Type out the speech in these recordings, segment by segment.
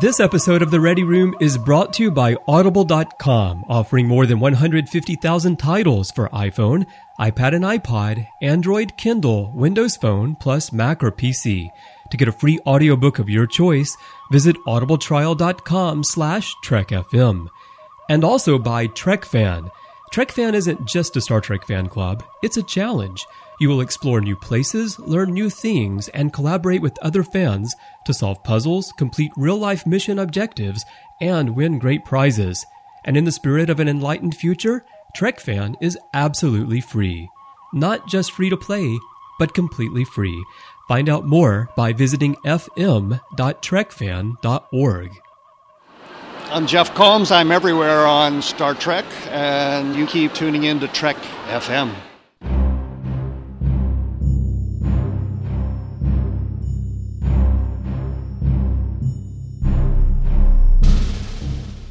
This episode of The Ready Room is brought to you by Audible.com, offering more than 150,000 titles for iPhone, iPad and iPod, Android, Kindle, Windows Phone, plus Mac or PC. To get a free audiobook of your choice, visit audibletrial.com slash trekfm. And also by TrekFan. TrekFan isn't just a Star Trek fan club, it's a challenge. You will explore new places, learn new things, and collaborate with other fans to solve puzzles, complete real life mission objectives, and win great prizes. And in the spirit of an enlightened future, TrekFan is absolutely free. Not just free to play, but completely free. Find out more by visiting fm.trekfan.org. I'm Jeff Combs. I'm everywhere on Star Trek, and you keep tuning in to Trek FM.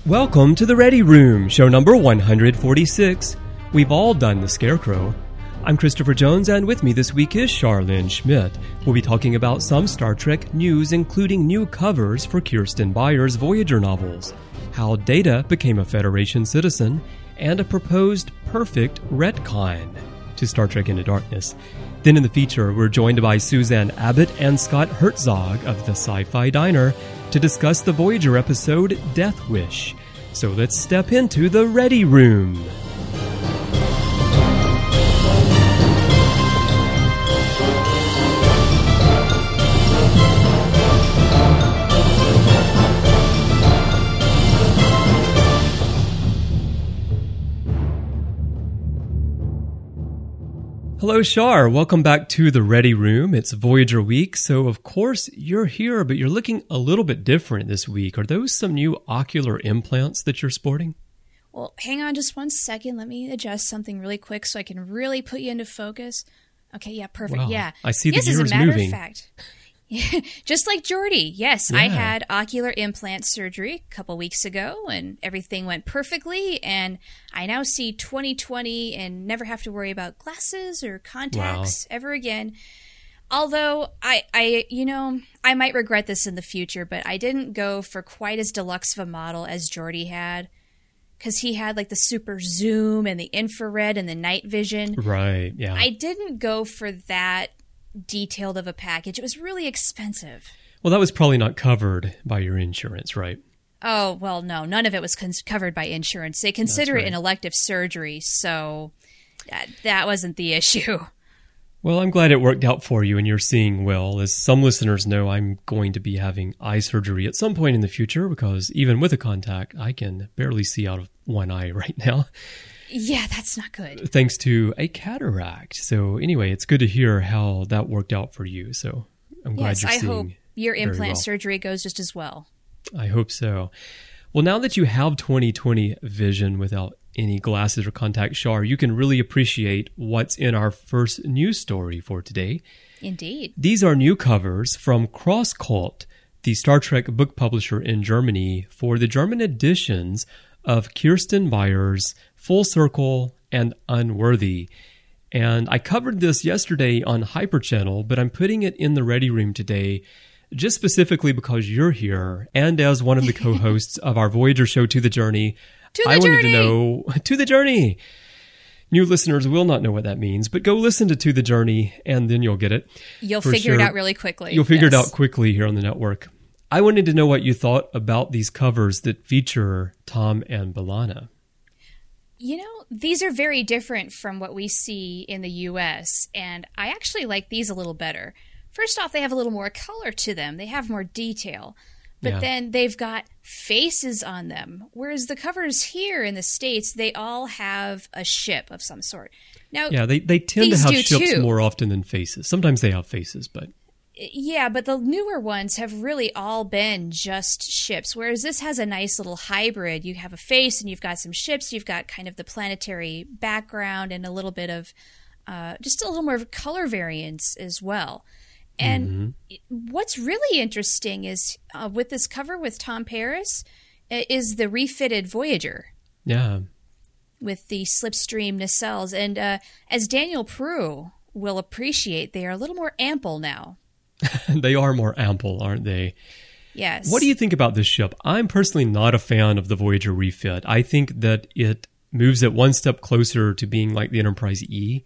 Welcome to the Ready Room, show number 146. We've all done the Scarecrow. I'm Christopher Jones, and with me this week is Charlynn Schmiedt. We'll be talking about some Star Trek news, including new covers for Kirsten Beyer's Voyager novels, how Data became a Federation citizen, and a proposed perfect retcon to Star Trek Into Darkness. Then in the feature, we're joined by Suzanne Abbott and Scott Hertzog of the Sci Fi Diner to discuss the Voyager episode Death Wish. So let's step into the Ready Room. Hello, Shar. Welcome back to the Ready Room. It's Voyager week, so of course you're here, but you're looking a little bit different this week. Are those some new ocular implants that you're sporting? Well, hang on just one second. Let me adjust something really quick so I can really put you into focus. Okay, yeah, perfect. Wow. Yeah. I see the yes, as a ears matter moving. of fact. Just like Geordi. Yes, I had ocular implant surgery a couple weeks ago and everything went perfectly and I now see 2020 and never have to worry about glasses or contacts ever again. Although I I you know, I might regret this in the future, but I didn't go for quite as deluxe of a model as Geordi had cuz he had like the super zoom and the infrared and the night vision. Right, yeah. I didn't go for that detailed of a package. It was really expensive. well, that was probably not covered by your insurance, right? Oh, well, no, none of it was cons- covered by insurance. They consider right. it an elective surgery, so that, that wasn't the issue. Well, I'm glad it worked out for you and you're seeing well. As some listeners know, I'm going to be having eye surgery at some point in the future because even with a contact, I can barely see out of one eye right now. Yeah, that's not good. thanks to a cataract. So anyway, it's good to hear how that worked out for you. So I'm glad yes, you're I seeing. hope your implant well. surgery goes just as well. I hope so. Well, now that you have 2020 vision without any glasses or contact Shar, you can really appreciate what's in our first news story for today. Indeed. These are new covers from CrossCult, the Star Trek book publisher in Germany, for the German editions of Kirsten Beyer's Full Circle and Unworthy. And I covered this yesterday on Hyper Channel, but I'm putting it in the Ready Room today just specifically because you're here and as one of the co-hosts of our Voyager show To the Journey. To the I wanted to know To the Journey. New listeners will not know what that means, but go listen to To the Journey and then you'll get it. You'll figure it out really quickly. You'll figure it out quickly here on the network. I wanted to know what you thought about these covers that feature Tom and B'Elanna. You know, these are very different from what we see in the US, and I actually like these a little better. First off, they have a little more color to them, they have more detail, but Yeah. then they've got faces on them. Whereas the covers here in the States, they all have a ship of some sort. Now, Yeah, they, they tend to have ships too. more often than faces. Sometimes they have faces, but Yeah, but the newer ones have really all been just ships, whereas this has a nice little hybrid. You have a face and you've got some ships, you've got kind of the planetary background and a little bit of uh, just a little more of color variance as well. And what's really interesting is uh, with this cover with Tom Paris is the refitted Voyager yeah. with the slipstream nacelles. And uh, as Daniel Prue will appreciate, they are a little more ample now. they are more ample, aren't they? Yes. What do you think about this ship? I'm personally not a fan of the Voyager refit. I think that it moves it one step closer to being like the Enterprise E.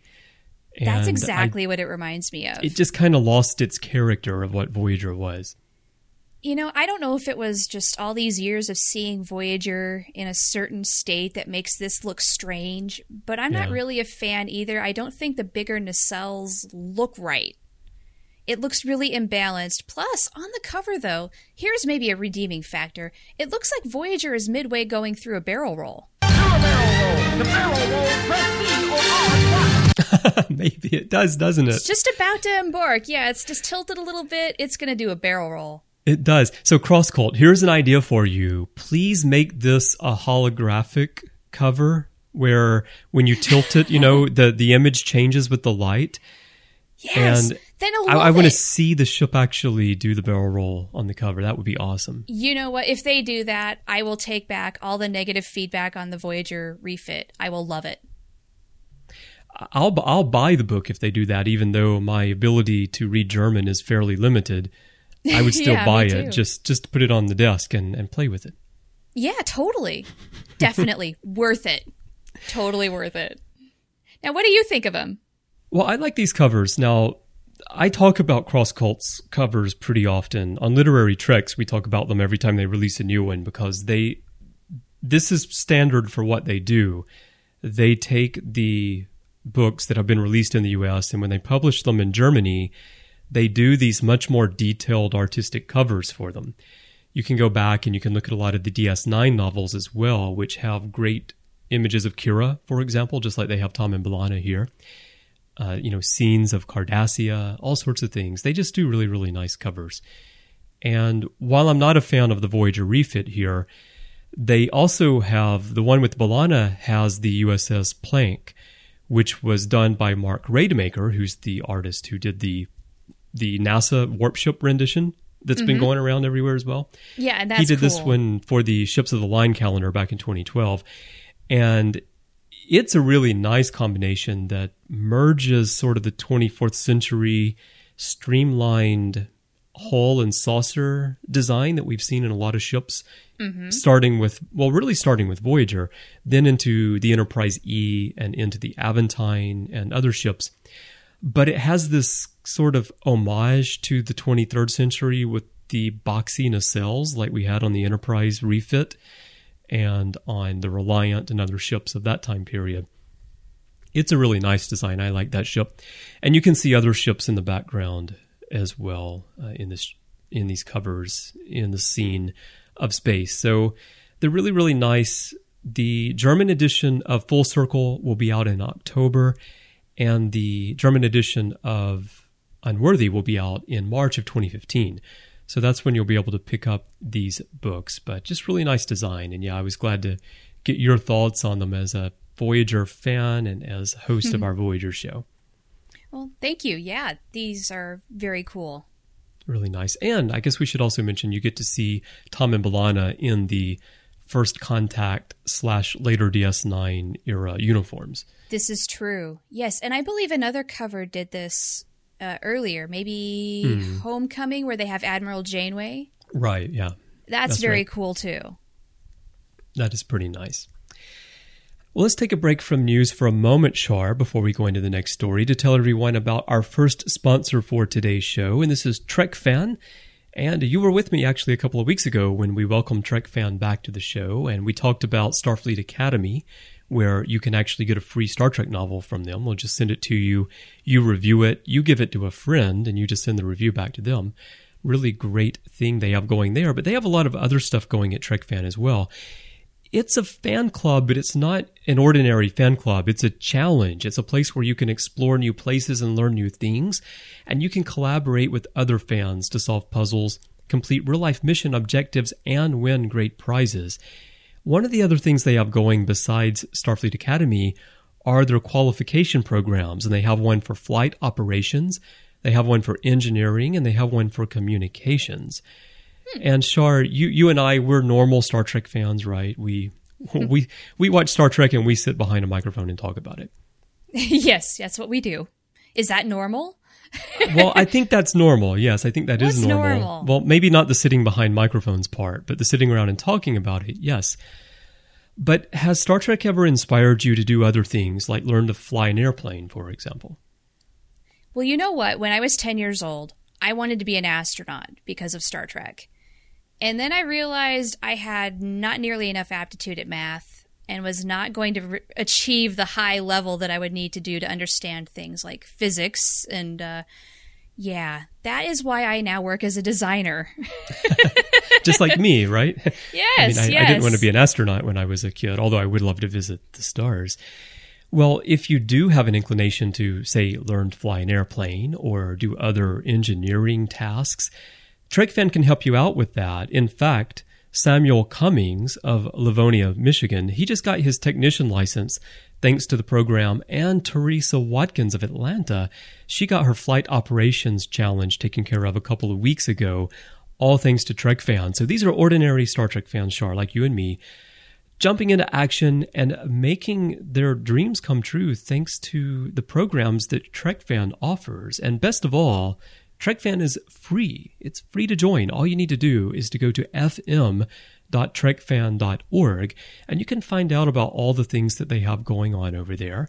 That's exactly I, what it reminds me of. It just kind of lost its character of what Voyager was. You know, I don't know if it was just all these years of seeing Voyager in a certain state that makes this look strange, but I'm yeah. not really a fan either. I don't think the bigger nacelles look right. It looks really imbalanced. Plus, on the cover, though, here's maybe a redeeming factor. It looks like Voyager is midway going through a barrel roll. A barrel roll. The barrel roll, press or R. maybe it does, doesn't it? It's just about to embark. Yeah, it's just tilted a little bit. It's going to do a barrel roll. It does. So, CrossCult, here's an idea for you. Please make this a holographic cover where when you tilt it, you know, the, the image changes with the light. Yes. And then I, I want to see the ship actually do the barrel roll on the cover. That would be awesome. You know what? If they do that, I will take back all the negative feedback on the Voyager refit. I will love it. I'll I'll buy the book if they do that, even though my ability to read German is fairly limited. I would still yeah, buy it just just put it on the desk and, and play with it. Yeah, totally. Definitely worth it. Totally worth it. Now, what do you think of them? Well, I like these covers. Now, I talk about Cross Cults covers pretty often. On Literary Treks, we talk about them every time they release a new one because they this is standard for what they do. They take the books that have been released in the US and when they publish them in Germany, they do these much more detailed artistic covers for them. You can go back and you can look at a lot of the DS9 novels as well, which have great images of Kira, for example, just like they have Tom and B'Elanna here uh, you know, scenes of Cardassia, all sorts of things. They just do really, really nice covers. And while I'm not a fan of the Voyager refit here, they also have the one with B'Elanna has the USS Planck, which was done by Mark Rademaker, who's the artist who did the the NASA warp ship rendition that's mm-hmm. been going around everywhere as well. Yeah, and that's he did cool. this one for the Ships of the Line calendar back in 2012, and it's a really nice combination that merges sort of the 24th century streamlined hull and saucer design that we've seen in a lot of ships, mm-hmm. starting with, well, really starting with Voyager, then into the Enterprise E and into the Aventine and other ships. But it has this sort of homage to the 23rd century with the boxy nacelles like we had on the Enterprise refit and on the Reliant and other ships of that time period. It's a really nice design. I like that ship, and you can see other ships in the background as well uh, in this in these covers in the scene of space. So they're really really nice. The German edition of Full Circle will be out in October, and the German edition of Unworthy will be out in March of 2015. So that's when you'll be able to pick up these books. But just really nice design. And yeah, I was glad to get your thoughts on them as a Voyager fan and as host of mm-hmm. our Voyager show. Well, thank you. Yeah, these are very cool. Really nice. And I guess we should also mention you get to see Tom and B'Elanna in the first contact slash later DS9 era uniforms. This is true. Yes. And I believe another cover did this uh, earlier, maybe hmm. Homecoming, where they have Admiral Janeway. Right. Yeah. That's, That's very right. cool too. That is pretty nice. Well, let's take a break from news for a moment, Shar, before we go into the next story to tell everyone about our first sponsor for today's show, and this is Trek Fan. And you were with me actually a couple of weeks ago when we welcomed Trek Fan back to the show, and we talked about Starfleet Academy, where you can actually get a free Star Trek novel from them. They'll just send it to you. You review it, you give it to a friend, and you just send the review back to them. Really great thing they have going there, but they have a lot of other stuff going at Trek Fan as well. It's a fan club, but it's not an ordinary fan club. It's a challenge. It's a place where you can explore new places and learn new things, and you can collaborate with other fans to solve puzzles, complete real life mission objectives, and win great prizes. One of the other things they have going besides Starfleet Academy are their qualification programs, and they have one for flight operations, they have one for engineering, and they have one for communications. Hmm. And Shar, you you and I, we're normal Star Trek fans, right? We we we watch Star Trek and we sit behind a microphone and talk about it. yes, that's what we do. Is that normal? Well, I think that's normal. Yes, I think that What's is normal. normal? Well, maybe not the sitting behind microphones part, but the sitting around and talking about it. Yes. But has Star Trek ever inspired you to do other things, like learn to fly an airplane, for example? Well, you know what? When I was 10 years old, I wanted to be an astronaut because of Star Trek. And then I realized I had not nearly enough aptitude at math and was not going to re- achieve the high level that I would need to do to understand things like physics. And uh, yeah, that is why I now work as a designer. Just like me, right? Yes, I mean, I, yes. I didn't want to be an astronaut when I was a kid, although I would love to visit the stars. Well, if you do have an inclination to, say, learn to fly an airplane or do other engineering tasks, TrekFan can help you out with that. In fact, Samuel Cummings of Livonia, Michigan, he just got his technician license thanks to the program, and Teresa Watkins of Atlanta, she got her flight operations challenge taken care of a couple of weeks ago, all thanks to Trek fans. So these are ordinary Star Trek fans, Shar, like you and me, jumping into action and making their dreams come true thanks to the programs that TrekFan offers. And best of all, TrekFan is free. It's free to join. All you need to do is to go to fm.trekfan.org and you can find out about all the things that they have going on over there.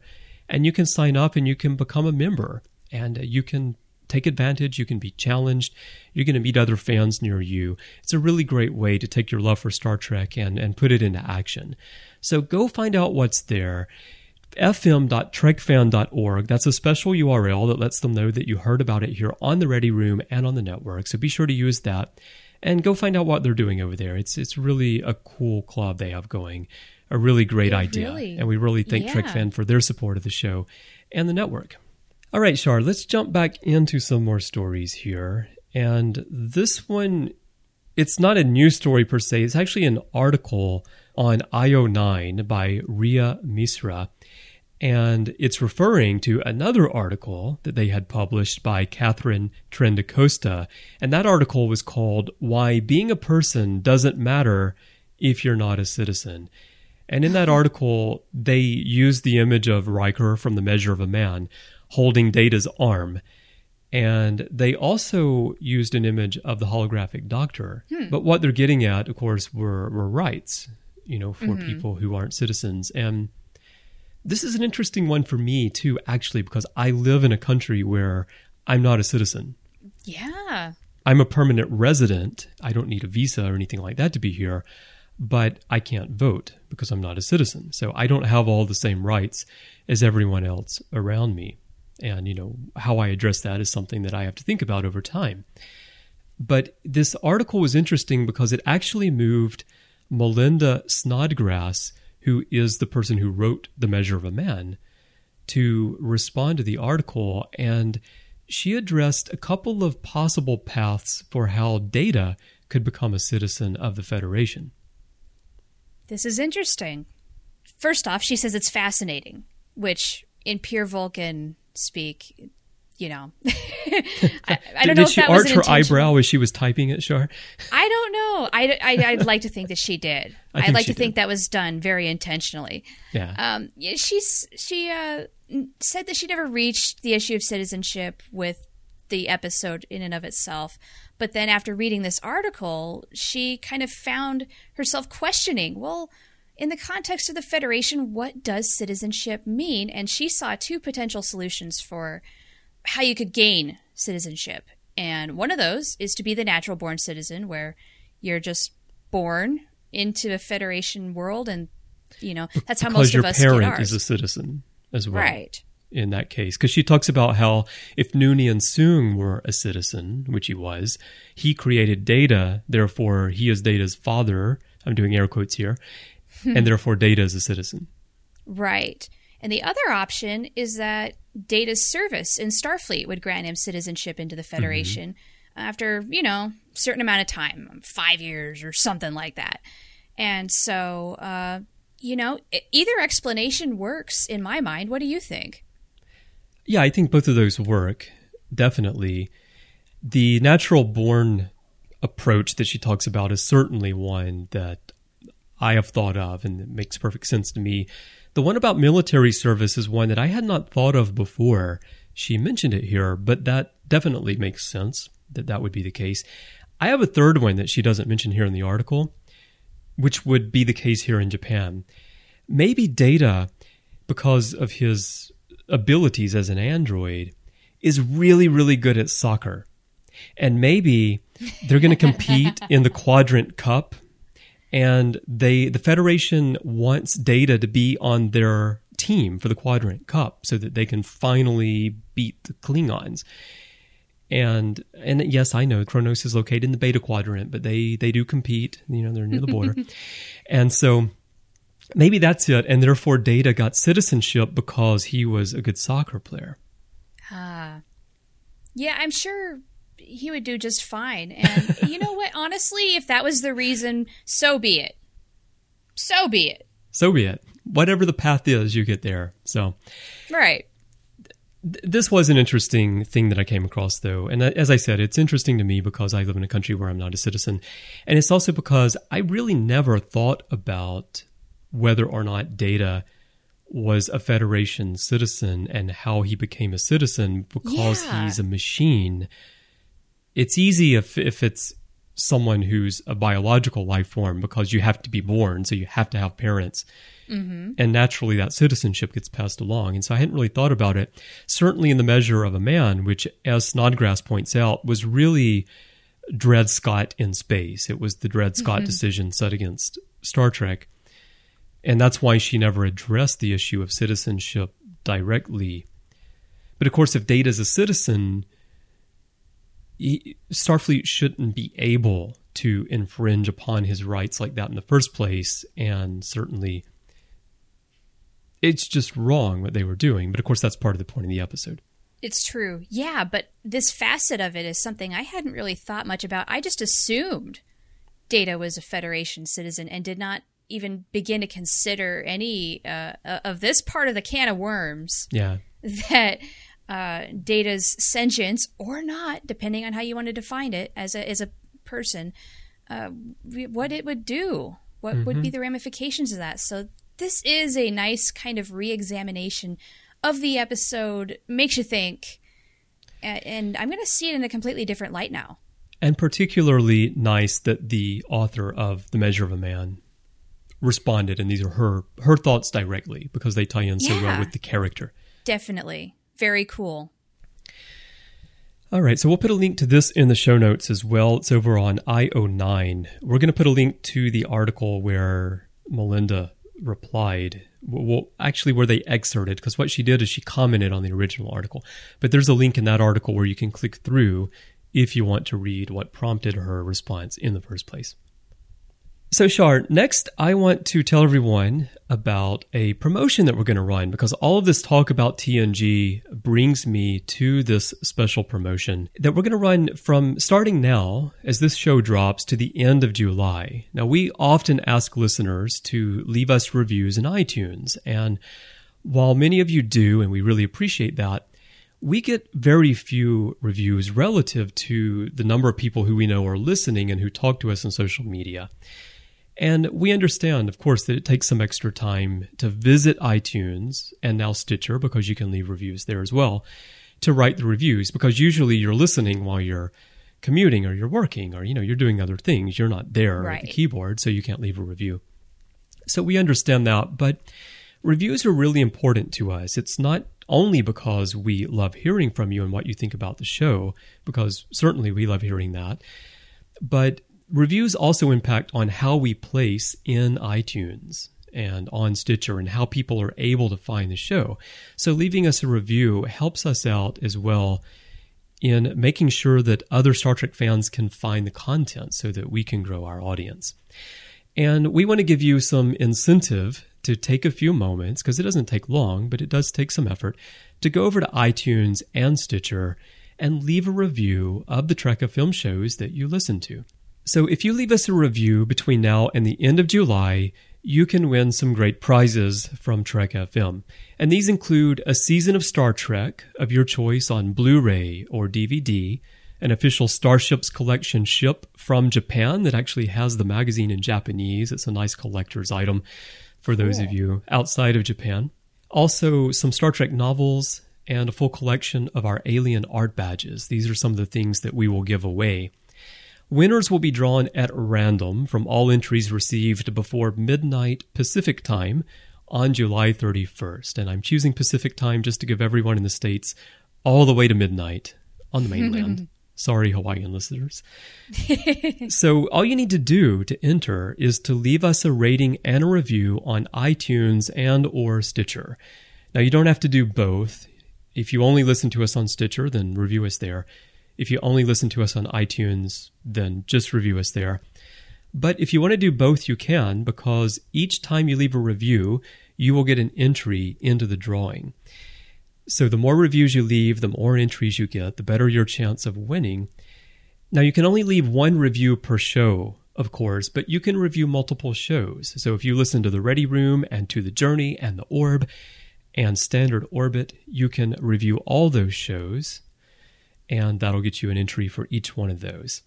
And you can sign up and you can become a member and uh, you can take advantage. You can be challenged. You're going to meet other fans near you. It's a really great way to take your love for Star Trek and, and put it into action. So go find out what's there. fm.trekfan.org. That's a special URL that lets them know that you heard about it here on the Ready Room and on the network. So be sure to use that and go find out what they're doing over there. It's it's really a cool club they have going. A really great It idea. really- and we really thank yeah. TrekFan for their support of the show and the network. All right, Shar, let's jump back into some more stories here. And this one, it's not a news story per se, it's actually an article on IO9 by Ria Misra. And it's referring to another article that they had published by Katharine Trendacosta. And that article was called Why Being a Person Doesn't Matter If You're Not a Citizen. And in that article, they used the image of Riker from The Measure of a Man holding Data's arm. And they also used an image of the holographic doctor. Hmm. But what they're getting at, of course, were, were rights, you know, for mm-hmm. people who aren't citizens. And this is an interesting one for me, too, actually, because I live in a country where I'm not a citizen. yeah. I'm a permanent resident. I don't need a visa or anything like that to be here, but I can't vote because I'm not a citizen. So I don't have all the same rights as everyone else around me. And, you know, how I address that is something that I have to think about over time. But this article was interesting because it actually moved Melinda Snodgrass, who is the person who wrote The Measure of a Man, to respond to the article. And she addressed a couple of possible paths for how Data could become a citizen of the Federation. This is interesting. First off, she says it's fascinating, which in pure Vulcan speak, you know, I, I don't did know if she that was arch her eyebrow as she was typing it, Shar? I don't know. I, I, would like to think that she did. I I'd like to think that was done very intentionally. Yeah. Um, she's she uh, said that she never reached the issue of citizenship with the episode in and of itself, but then after reading this article, she kind of found herself questioning. Well, in the context of the Federation, what does citizenship mean? And she saw two potential solutions for how you could gain citizenship. And one of those is to be the natural born citizen, where you're just born into a Federation world, and you know that's how because most of us get parent ours. is a citizen as well. right. in that case because she talks about how if Noonien Soong were a citizen, which he was, he created Data, therefore he is Data's father. I'm doing air quotes here, and therefore Data is a citizen. Right. And the other option is that Data's service in Starfleet would grant him citizenship into the Federation after, you know, certain amount of time, five years or something like that. And so, uh, you know, either explanation works in my mind. What do you think? Yeah, I think both of those work definitely. The natural born approach that she talks about is certainly one that I have thought of and it makes perfect sense to me. The one about military service is one that I had not thought of before. she mentioned it here, but that definitely makes sense that that would be the case. I have a third one that she doesn't mention here in the article, which would be the case here in Japan. Maybe Data, because of his abilities as an android, is really, really good at soccer. And maybe they're going to compete in the Quadrant Cup and they the federation wants data to be on their team for the quadrant cup so that they can finally beat the klingons. And and yes i know kronos is located in the beta quadrant but they they do compete you know they're near the border. And so maybe that's it. And therefore data got citizenship because he was a good soccer player. Ah. Yeah i'm sure he would do just fine. And you know what? Honestly, if that was the reason, so be it. So be it. So be it. Whatever the path is, you get there. So, right. this was an interesting thing that I came across, though. And as I said, it's interesting to me because I live in a country where I'm not a citizen. And it's also because I really never thought about whether or not data was a Federation citizen and how he became a citizen because yeah. he's a machine it's easy if if it's someone who's a biological life form because you have to be born, so you have to have parents. Mm-hmm. And naturally, that citizenship gets passed along. And so I hadn't really thought about it. Certainly, in the measure of a man, which, as Snodgrass points out, was really Dred Scott in space. It was the Dred Scott mm-hmm. decision set against Star Trek. And that's why she never addressed the issue of citizenship directly. But of course, if Data's a citizen, Starfleet shouldn't be able to infringe upon his rights like that in the first place, and certainly it's just wrong what they were doing. But of course, that's part of the point of the episode. It's true. Yeah, but this facet of it is something I hadn't really thought much about. I just assumed Data was a Federation citizen and did not even begin to consider any uh, of this part of the can of worms. Yeah. That uh, Data's sentience or not, depending on how you want to define it as a as a person, uh, what it would do, what mm-hmm. would be mm-hmm. the ramifications of that. So this is a nice kind of re-examination of the episode. Makes you think, and I'm going to see it in a completely different light now. And particularly nice that the author of The Measure of a Man responded, and these are her her thoughts directly because they tie in so yeah, well with the character. Definitely. Very cool. All right, so we'll put a link to this in the show notes as well. It's over on IO9. We're going to put a link to the article where Melinda replied. Well, actually, where they excerpted, because what she did is she commented on the original article. But there's a link in that article where you can click through if you want to read what prompted her response in the first place. So, Shar, next I want to tell everyone about a promotion that we're going to run because all of this talk about TNG brings me to this special promotion that we're going to run from starting now as this show drops to the end of July. Now, we often ask listeners to leave us reviews in iTunes, and while many of you do, and we really appreciate that, we get very few reviews relative to the number of people who we know are listening and who talk to us on social media. And we understand, of course, that it takes some extra time to visit iTunes and now Stitcher because you can leave reviews there as well to write the reviews because usually you're listening while you're commuting or you're working or you know you're doing other things. You're not there right. at the keyboard so you can't leave a review. So we understand that but reviews are really important to us. It's not only because we love hearing from you and what you think about the show because certainly we love hearing that but Reviews also impact on how we place in iTunes and on Stitcher and how people are able to find the show. So leaving us a review helps us out as well in making sure that other Star Trek fans can find the content so that we can grow our audience. And we want to give you some incentive to take a few moments, because it doesn't take long, but it does take some effort, to go over to iTunes and Stitcher and leave a review of the Trek FM shows that you listen to. So if you leave us a review between now and the end of July, you can win some great prizes from Trek FM. And these include a season of Star Trek of your choice on Blu ray or DVD, an official Starships collection ship from Japan that actually has the magazine in Japanese. It's a nice collector's item for those of you outside of Japan. Also, some Star Trek novels and a full collection of our alien art badges. These are some of the things that we will give away. Winners will be drawn at random from all entries received before midnight Pacific time on July 31st. And I'm choosing Pacific time just to give everyone in the States all the way to midnight on the mainland. Sorry, Hawaiian listeners. so, all you need to do to enter is to leave us a rating and a review on iTunes and or Stitcher. Now, you don't have to do both. If you only listen to us on Stitcher, then review us there. If you only listen to us on iTunes, then just review us there. But if you want to do both, you can, because each time you leave a review, you will get an entry into the drawing. So the more reviews you leave, the more entries you get, the better your chance of winning. Now, you can only leave one review per show, of course, but you can review multiple shows. So if you listen to The Ready Room and to The Journey and The Orb and Standard Orbit, you can review all those shows, and that'll get you an entry for each one of those.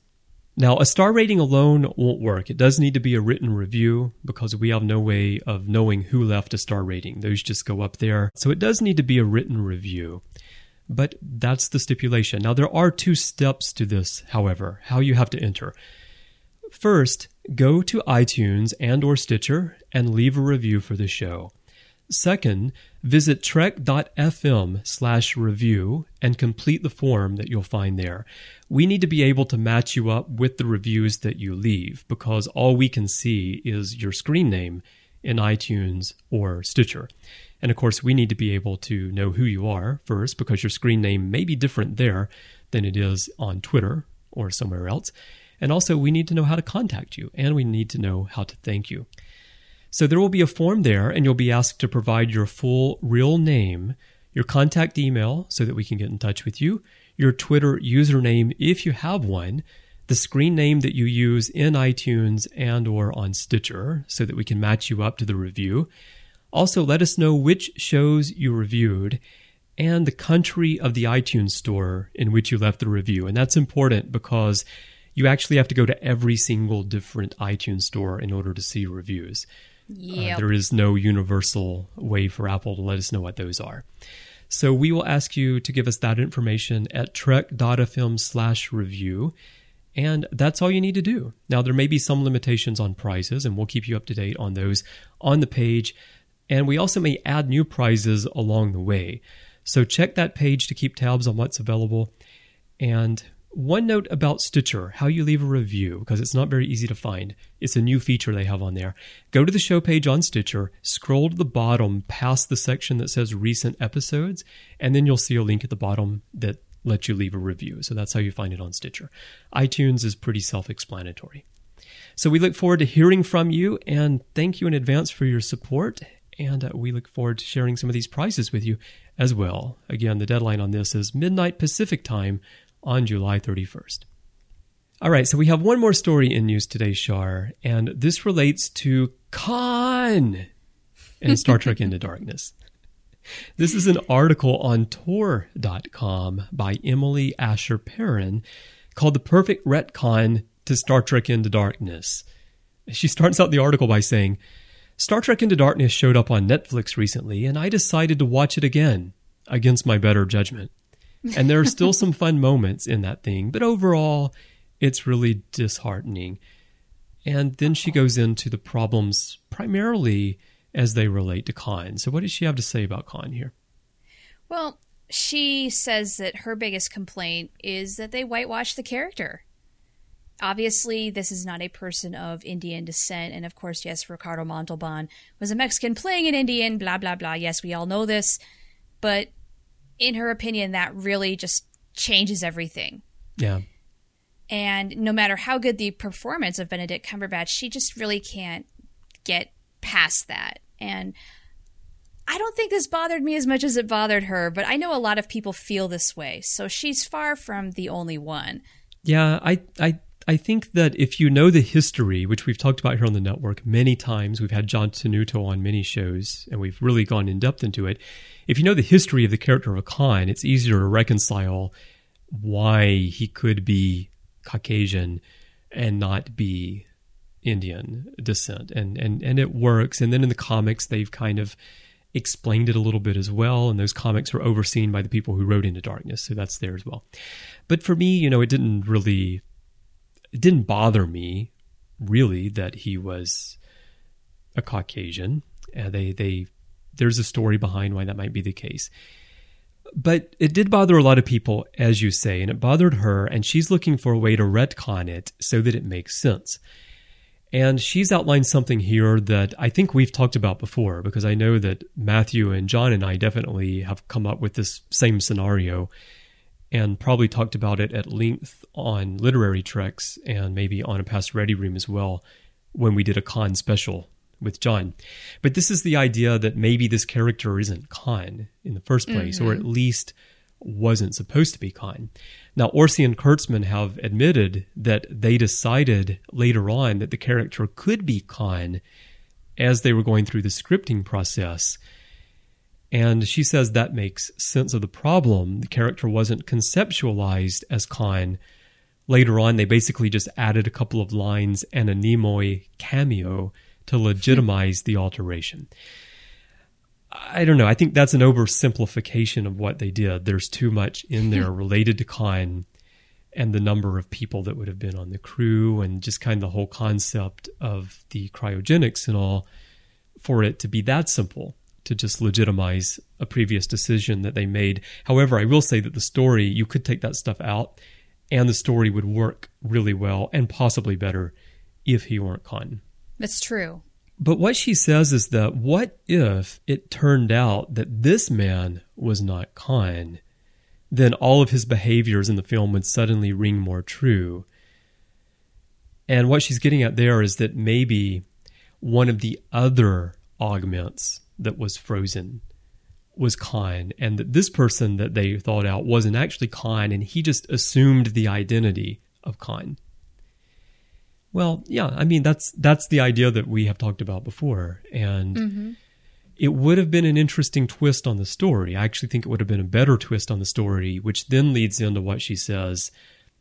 Now, a star rating alone won't work. It does need to be a written review because we have no way of knowing who left a star rating. Those just go up there. So it does need to be a written review. But that's the stipulation. Now, there are two steps to this, however, how you have to enter. First, go to iTunes and or Stitcher and leave a review for the show. Second, visit trek.fm slash review and complete the form that you'll find there. We need to be able to match you up with the reviews that you leave because all we can see is your screen name in iTunes or Stitcher. And of course, we need to be able to know who you are first because your screen name may be different there than it is on Twitter or somewhere else. And also, we need to know how to contact you and we need to know how to thank you. So there will be a form there, and you'll be asked to provide your full real name, your contact email so that we can get in touch with you, your Twitter username if you have one, the screen name that you use in iTunes and or on Stitcher so that we can match you up to the review. Also, let us know which shows you reviewed and the country of the iTunes store in which you left the review. And that's important because you actually have to go to every single different iTunes store in order to see reviews. Yep. Uh, there is no universal way for Apple to let us know what those are. So we will ask you to give us that information at trek.fm slash review. And that's all you need to do. Now, there may be some limitations on prizes, and we'll keep you up to date on those on the page. And we also may add new prizes along the way. So check that page to keep tabs on what's available. And one note about Stitcher, how you leave a review, because it's not very easy to find. It's a new feature they have on there. Go to the show page on Stitcher, scroll to the bottom past the section that says recent episodes, and then you'll see a link at the bottom that lets you leave a review. So that's how you find it on Stitcher. iTunes is pretty self explanatory. So we look forward to hearing from you, and thank you in advance for your support. And uh, we look forward to sharing some of these prizes with you as well. Again, the deadline on this is midnight Pacific time on July 31st. All right, so we have one more story in news today, Shar, and this relates to Khan and Star Trek Into Darkness. This is an article on Tor.com by Emily Asher Perrin called The Perfect Retcon to Star Trek Into Darkness. She starts out the article by saying, Star Trek Into Darkness showed up on Netflix recently, and I decided to watch it again against my better judgment and there are still some fun moments in that thing, but overall, it's really disheartening. And then she goes into the problems primarily as they relate to Khan. So, what does she have to say about Khan here? Well, she says that her biggest complaint is that they whitewash the character. Obviously, this is not a person of Indian descent, and of course, yes, Ricardo Montalban was a Mexican playing an Indian, blah, blah, blah. Yes, we all know this. But in her opinion, that really just changes everything. Yeah. And no matter how good the performance of Benedict Cumberbatch, she just really can't get past that. And I don't think this bothered me as much as it bothered her, but I know a lot of people feel this way. So she's far from the only one. Yeah, I I I think that if you know the history, which we've talked about here on the network many times, we've had John Tenuto on many shows, and we've really gone in depth into it. If you know the history of the character of Khan, it's easier to reconcile why he could be Caucasian and not be Indian descent, and and and it works. And then in the comics, they've kind of explained it a little bit as well. And those comics were overseen by the people who wrote Into Darkness. So that's there as well. But for me, you know, it didn't really, it didn't bother me really that he was a Caucasian. Uh, they, they, there's a story behind why that might be the case. But it did bother a lot of people, as you say, and it bothered her, and she's looking for a way to retcon it so that it makes sense. And she's outlined something here that I think we've talked about before, because I know that Matthew and John and I definitely have come up with this same scenario and probably talked about it at length on literary treks and maybe on a past ready room as well when we did a Khan special with John. But this is the idea that maybe this character isn't Khan in the first place, mm-hmm. or at least wasn't supposed to be Khan. Now, Orci and Kurtzman have admitted that they decided later on that the character could be Khan as they were going through the scripting process. And she says that makes sense of the problem. The character wasn't conceptualized as Khan. Later on, they basically just added a couple of lines and a Nimoy cameo to legitimize the alteration. I don't know. I think that's an oversimplification of what they did. There's too much in there related to Khan and the number of people that would have been on the crew and just kind of the whole concept of the cryogenics and all for it to be that simple to just legitimize a previous decision that they made. However, I will say that the story, you could take that stuff out and the story would work really well and possibly better if he weren't Khan. That's true. But what she says is that what if it turned out that this man was not Khan? Then all of his behaviors in the film would suddenly ring more true. And what she's getting at there is that maybe one of the other augments that was frozen was Khan, and that this person that they thought out wasn't actually Khan, and he just assumed the identity of Khan. Well, yeah, I mean that's that's the idea that we have talked about before, and mm-hmm. it would have been an interesting twist on the story. I actually think it would have been a better twist on the story, which then leads into what she says.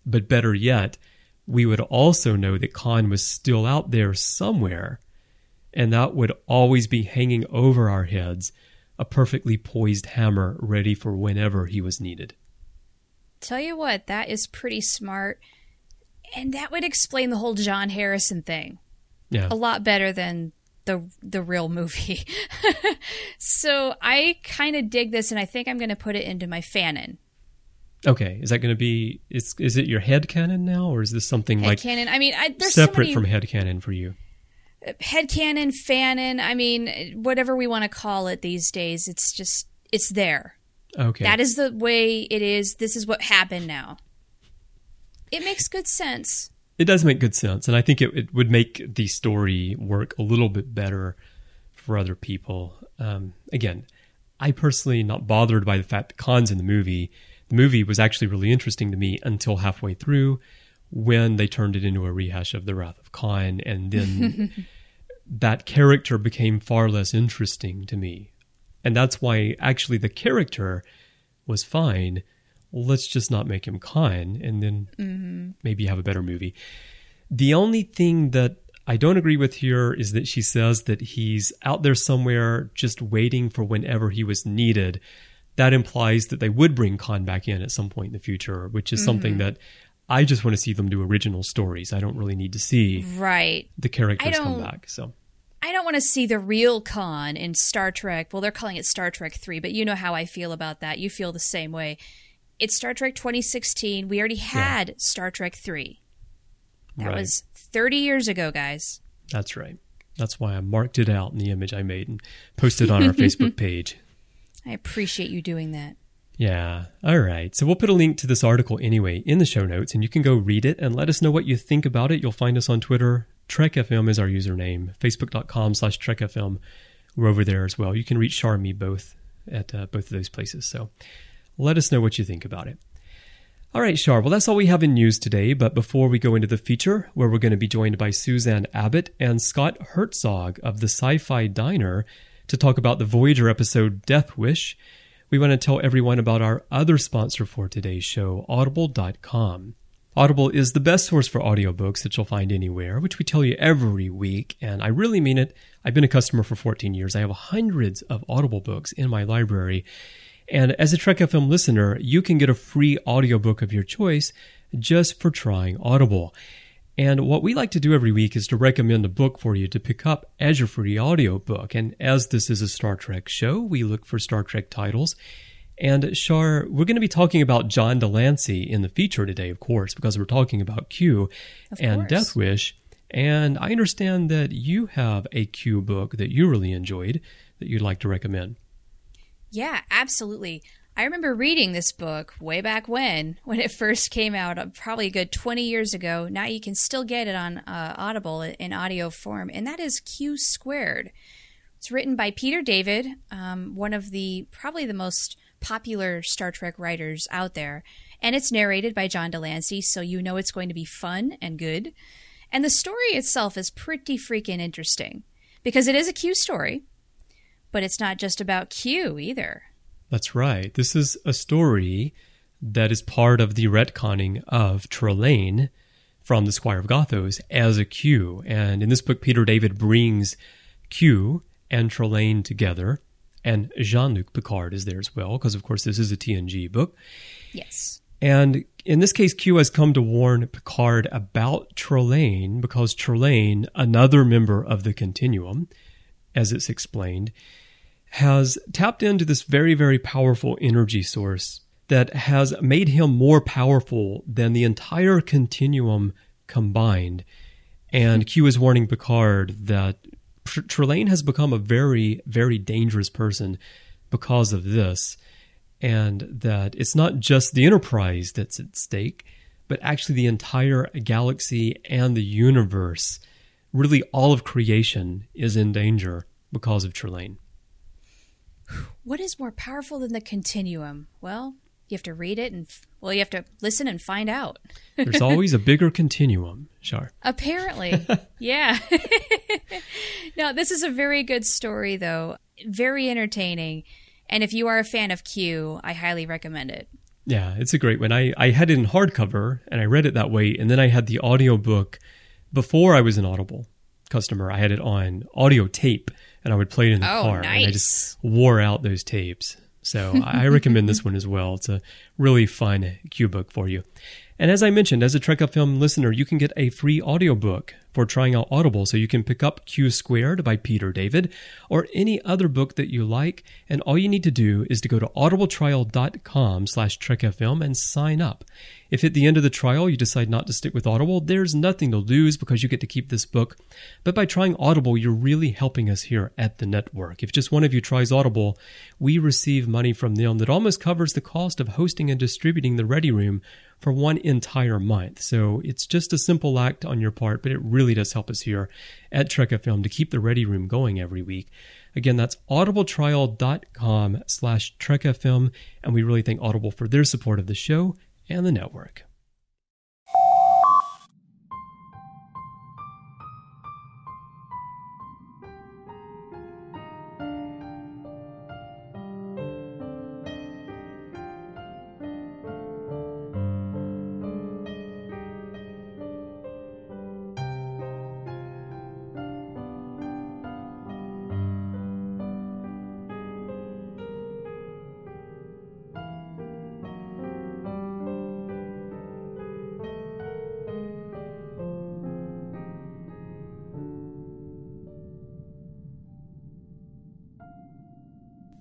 But better yet, we would also know that Khan was still out there somewhere, and that would always be hanging over our heads, a perfectly poised hammer ready for whenever he was needed. Tell you what, that is pretty smart and that would explain the whole John Harrison thing. Yeah. A lot better than the the real movie. so I kind of dig this and I think I'm going to put it into my fanon. Okay, is that going to be is is it your head canon now or is this something head like canon? I mean, I, there's separate so many, from head canon for you. Head canon, fanon, I mean, whatever we want to call it these days, it's just it's there. Okay. That is the way it is. This is what happened now. It makes good sense. It does make good sense. And I think it, it would make the story work a little bit better for other people. Um, again, I personally not bothered by the fact that Khan's in the movie. The movie was actually really interesting to me until halfway through when they turned it into a rehash of the Wrath of Khan, and then that character became far less interesting to me. And that's why actually the character was fine let's just not make him Khan and then mm-hmm. maybe have a better movie. The only thing that I don't agree with here is that she says that he's out there somewhere just waiting for whenever he was needed. That implies that they would bring Khan back in at some point in the future, which is mm-hmm. something that I just want to see them do original stories. I don't really need to see right the characters come back. So I don't want to see the real Khan in Star Trek. Well, they're calling it Star Trek 3, but you know how I feel about that. You feel the same way it's Star Trek 2016. We already had yeah. Star Trek 3. That right. was 30 years ago, guys. That's right. That's why I marked it out in the image I made and posted on our Facebook page. I appreciate you doing that. Yeah. All right. So we'll put a link to this article anyway in the show notes, and you can go read it and let us know what you think about it. You'll find us on Twitter. TrekFM is our username. Facebook.com slash TrekFM. We're over there as well. You can reach Shar and me both at uh, both of those places. So let us know what you think about it. All right, Shar. Well, that's all we have in news today. But before we go into the feature, where we're going to be joined by Suzanne Abbott and Scott Hertzog of the Sci Fi Diner to talk about the Voyager episode Death Wish, we want to tell everyone about our other sponsor for today's show, Audible.com. Audible is the best source for audiobooks that you'll find anywhere, which we tell you every week, and I really mean it. I've been a customer for 14 years. I have hundreds of Audible books in my library. And as a Trek FM listener, you can get a free audiobook of your choice just for trying Audible. And what we like to do every week is to recommend a book for you to pick up as your free audiobook. And as this is a Star Trek show, we look for Star Trek titles and Shar, we're going to be talking about John de Lancie in the feature today, of course, because we're talking about Q of and course. Death Wish. And I understand that you have a Q book that you really enjoyed that you'd like to recommend. Yeah, absolutely. I remember reading this book way back when, when it first came out, uh, probably a good 20 years ago. Now you can still get it on uh, Audible in audio form, and that is Q Squared. It's written by Peter David, um, one of the probably the most popular Star Trek writers out there, and it's narrated by John de Lancie, so you know it's going to be fun and good. And the story itself is pretty freaking interesting because it is a Q story, but it's not just about Q either. That's right. This is a story that is part of the retconning of Trelane from the Squire of Gothos as a Q. And in this book, Peter David brings Q and Trelane together and Jean Luc Picard is there as well, because of course this is a TNG book. Yes. And in this case, Q has come to warn Picard about Trelane because Trelane, another member of the Continuum, as it's explained, has tapped into this very, very powerful energy source that has made him more powerful than the entire Continuum combined. And Q is warning Picard that Trelane has become a very, very dangerous person because of this, and that it's not just the Enterprise that's at stake, but actually the entire galaxy and the universe. Really, all of creation is in danger because of Trelane. What is more powerful than the continuum? Well, you have to read it and well, you have to listen and find out. There's always a bigger continuum, Shar. Apparently. yeah. no, this is a very good story though. Very entertaining. And if you are a fan of Q, I highly recommend it. Yeah, it's a great one. I, I had it in hardcover and I read it that way, and then I had the audiobook before I was an Audible customer. I had it on audio tape and I would play it in the oh, car. Nice. And I just wore out those tapes. So I recommend this one as well. It's a really fun Q book for you. And as I mentioned, as a Trek FM listener, you can get a free audiobook for trying out Audible. So you can pick up Q Squared by Peter David or any other book that you like. And all you need to do is to go to audibletrial.com slash trekfm and sign up. If at the end of the trial you decide not to stick with Audible, there's nothing to lose because you get to keep this book. But by trying Audible, you're really helping us here at the network. If just one of you tries Audible, we receive money from them that almost covers the cost of hosting and distributing the Ready Room for one entire month. So it's just a simple act on your part, but it really does help us here at Trek FM to keep the Ready Room going every week. Again, that's audibletrial.com slash trekfm, and we really thank Audible for their support of the show and the network.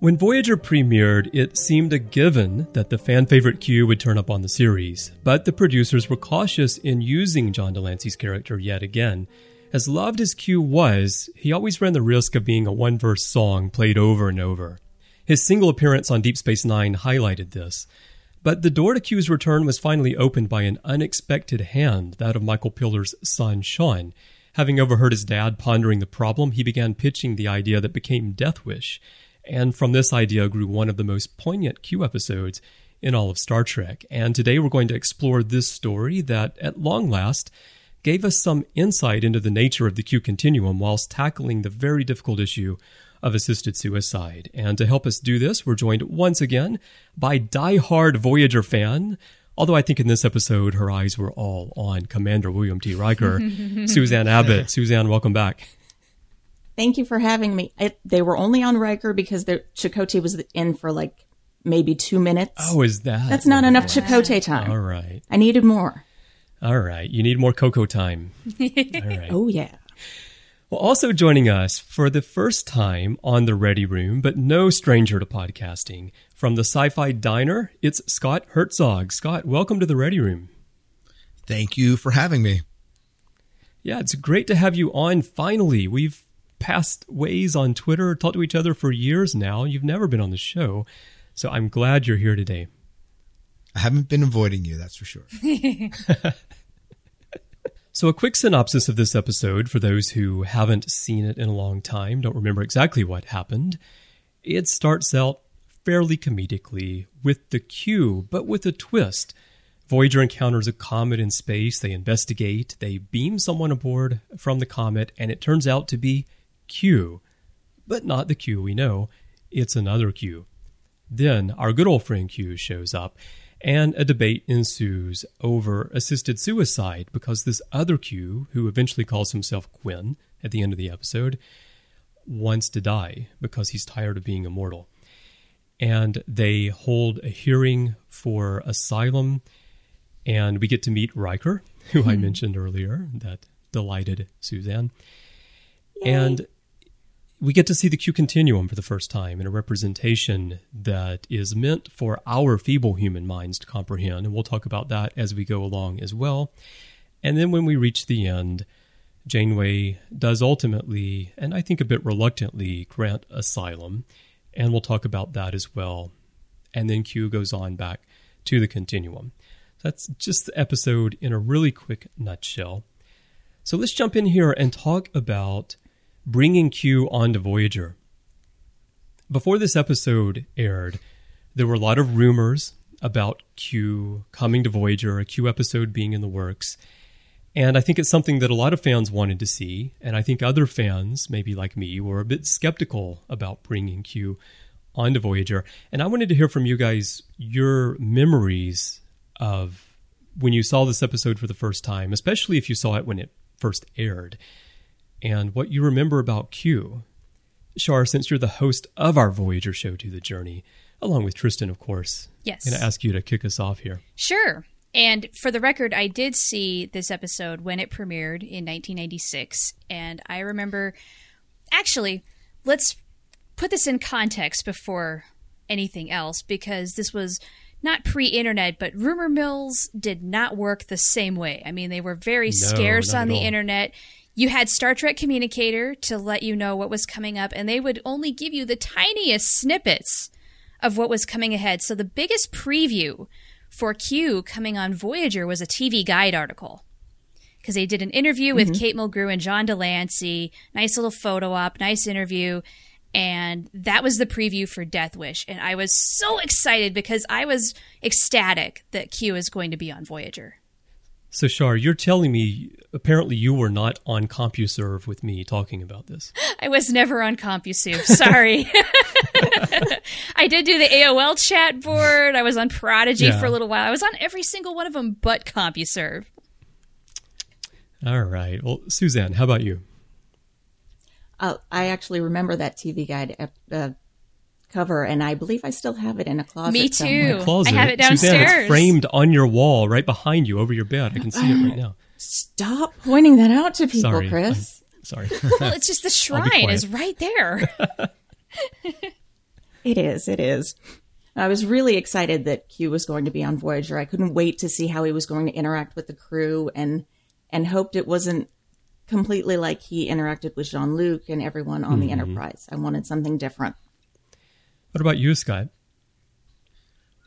When Voyager premiered, it seemed a given that the fan favorite Q would turn up on the series, but the producers were cautious in using John de Lancie's character yet again. As loved as Q was, he always ran the risk of being a one verse song played over and over. His single appearance on Deep Space Nine highlighted this. But the door to Q's return was finally opened by an unexpected hand, that of Michael Piller's son, Shawn. Having overheard his dad pondering the problem, he began pitching the idea that became Death Wish and from this idea grew one of the most poignant Q episodes in all of Star Trek. And today we're going to explore this story that, at long last, gave us some insight into the nature of the Q continuum whilst tackling the very difficult issue of assisted suicide. And to help us do this, we're joined once again by die-hard Voyager fan, Although I think in this episode, her eyes were all on Commander William T. Riker. Suzanne Abbott. Suzanne, welcome back. Thank you for having me. I, they were only on Riker because the Chakotay was in for like maybe two minutes. Oh, is that? That's not enough Chakotay time. All right. I needed more. All right. You need more Coco time. All right. Oh, yeah. Well, also joining us for the first time on the Ready Room, but no stranger to podcasting, from the Sci Fi Diner, it's Scott Hertzog. Scott, welcome to the Ready Room. Thank you for having me. Yeah, it's great to have you on finally. We've passed ways on Twitter, talked to each other for years now. You've never been on the show. So I'm glad you're here today. I haven't been avoiding you, that's for sure. so, a quick synopsis of this episode for those who haven't seen it in a long time, don't remember exactly what happened. It starts out fairly comedically with the Q, but with a twist. Voyager encounters a comet in space, they investigate, they beam someone aboard from the comet, and it turns out to be Q. But not the Q we know, it's another Q. Then our good old friend Q shows up, and a debate ensues over assisted suicide because this other Q, who eventually calls himself Quinn at the end of the episode, wants to die because he's tired of being immortal. And they hold a hearing for asylum, and we get to meet Riker, who I hmm. mentioned earlier, that delighted Suzanne. Yay. And we get to see the Q continuum for the first time in a representation that is meant for our feeble human minds to comprehend. And we'll talk about that as we go along as well. And then when we reach the end, Janeway does ultimately, and I think a bit reluctantly, grant asylum. And we'll talk about that as well. And then Q goes on back to the continuum. That's just the episode in a really quick nutshell. So let's jump in here and talk about bringing Q onto Voyager. Before this episode aired, there were a lot of rumors about Q coming to Voyager, a Q episode being in the works. And I think it's something that a lot of fans wanted to see. And I think other fans, maybe like me, were a bit skeptical about bringing Q onto Voyager. And I wanted to hear from you guys your memories of when you saw this episode for the first time, especially if you saw it when it first aired and what you remember about Q. Shar, since you're the host of our Voyager show to the journey, along with Tristan, of course. Yes. I'm going to ask you to kick us off here. Sure. And for the record, I did see this episode when it premiered in 1996. And I remember, actually, let's put this in context before anything else, because this was not pre internet, but rumor mills did not work the same way. I mean, they were very no, scarce on the all. internet you had Star Trek Communicator to let you know what was coming up, and they would only give you the tiniest snippets of what was coming ahead. So the biggest preview for Q coming on Voyager was a TV Guide article. Because they did an interview with mm-hmm. Kate Mulgrew and John de Lancie. Nice little photo op, nice interview, and that was the preview for Death Wish. And I was so excited because I was ecstatic that Q is going to be on Voyager. So, Shar, you're telling me apparently you were not on CompuServe with me talking about this. I was never on CompuServe. Sorry. I did do the AOL chat board. I was on Prodigy yeah. for a little while. I was on every single one of them but CompuServe. All right. Well, Suzanne, how about you? Uh, I actually remember that TV guide uh, cover, and I believe I still have it in a closet. Me too. Closet. I have it downstairs. Suzanne, it's framed on your wall right behind you over your bed. I can see it right now. Stop pointing that out to people, sorry. Chris. I'm sorry. well, it's just the shrine is right there. it is. It is. I was really excited that Q was going to be on Voyager. I couldn't wait to see how he was going to interact with the crew and and hoped it wasn't completely like he interacted with Jean Luc and everyone on mm-hmm. the Enterprise. I wanted something different. What about you, Scott?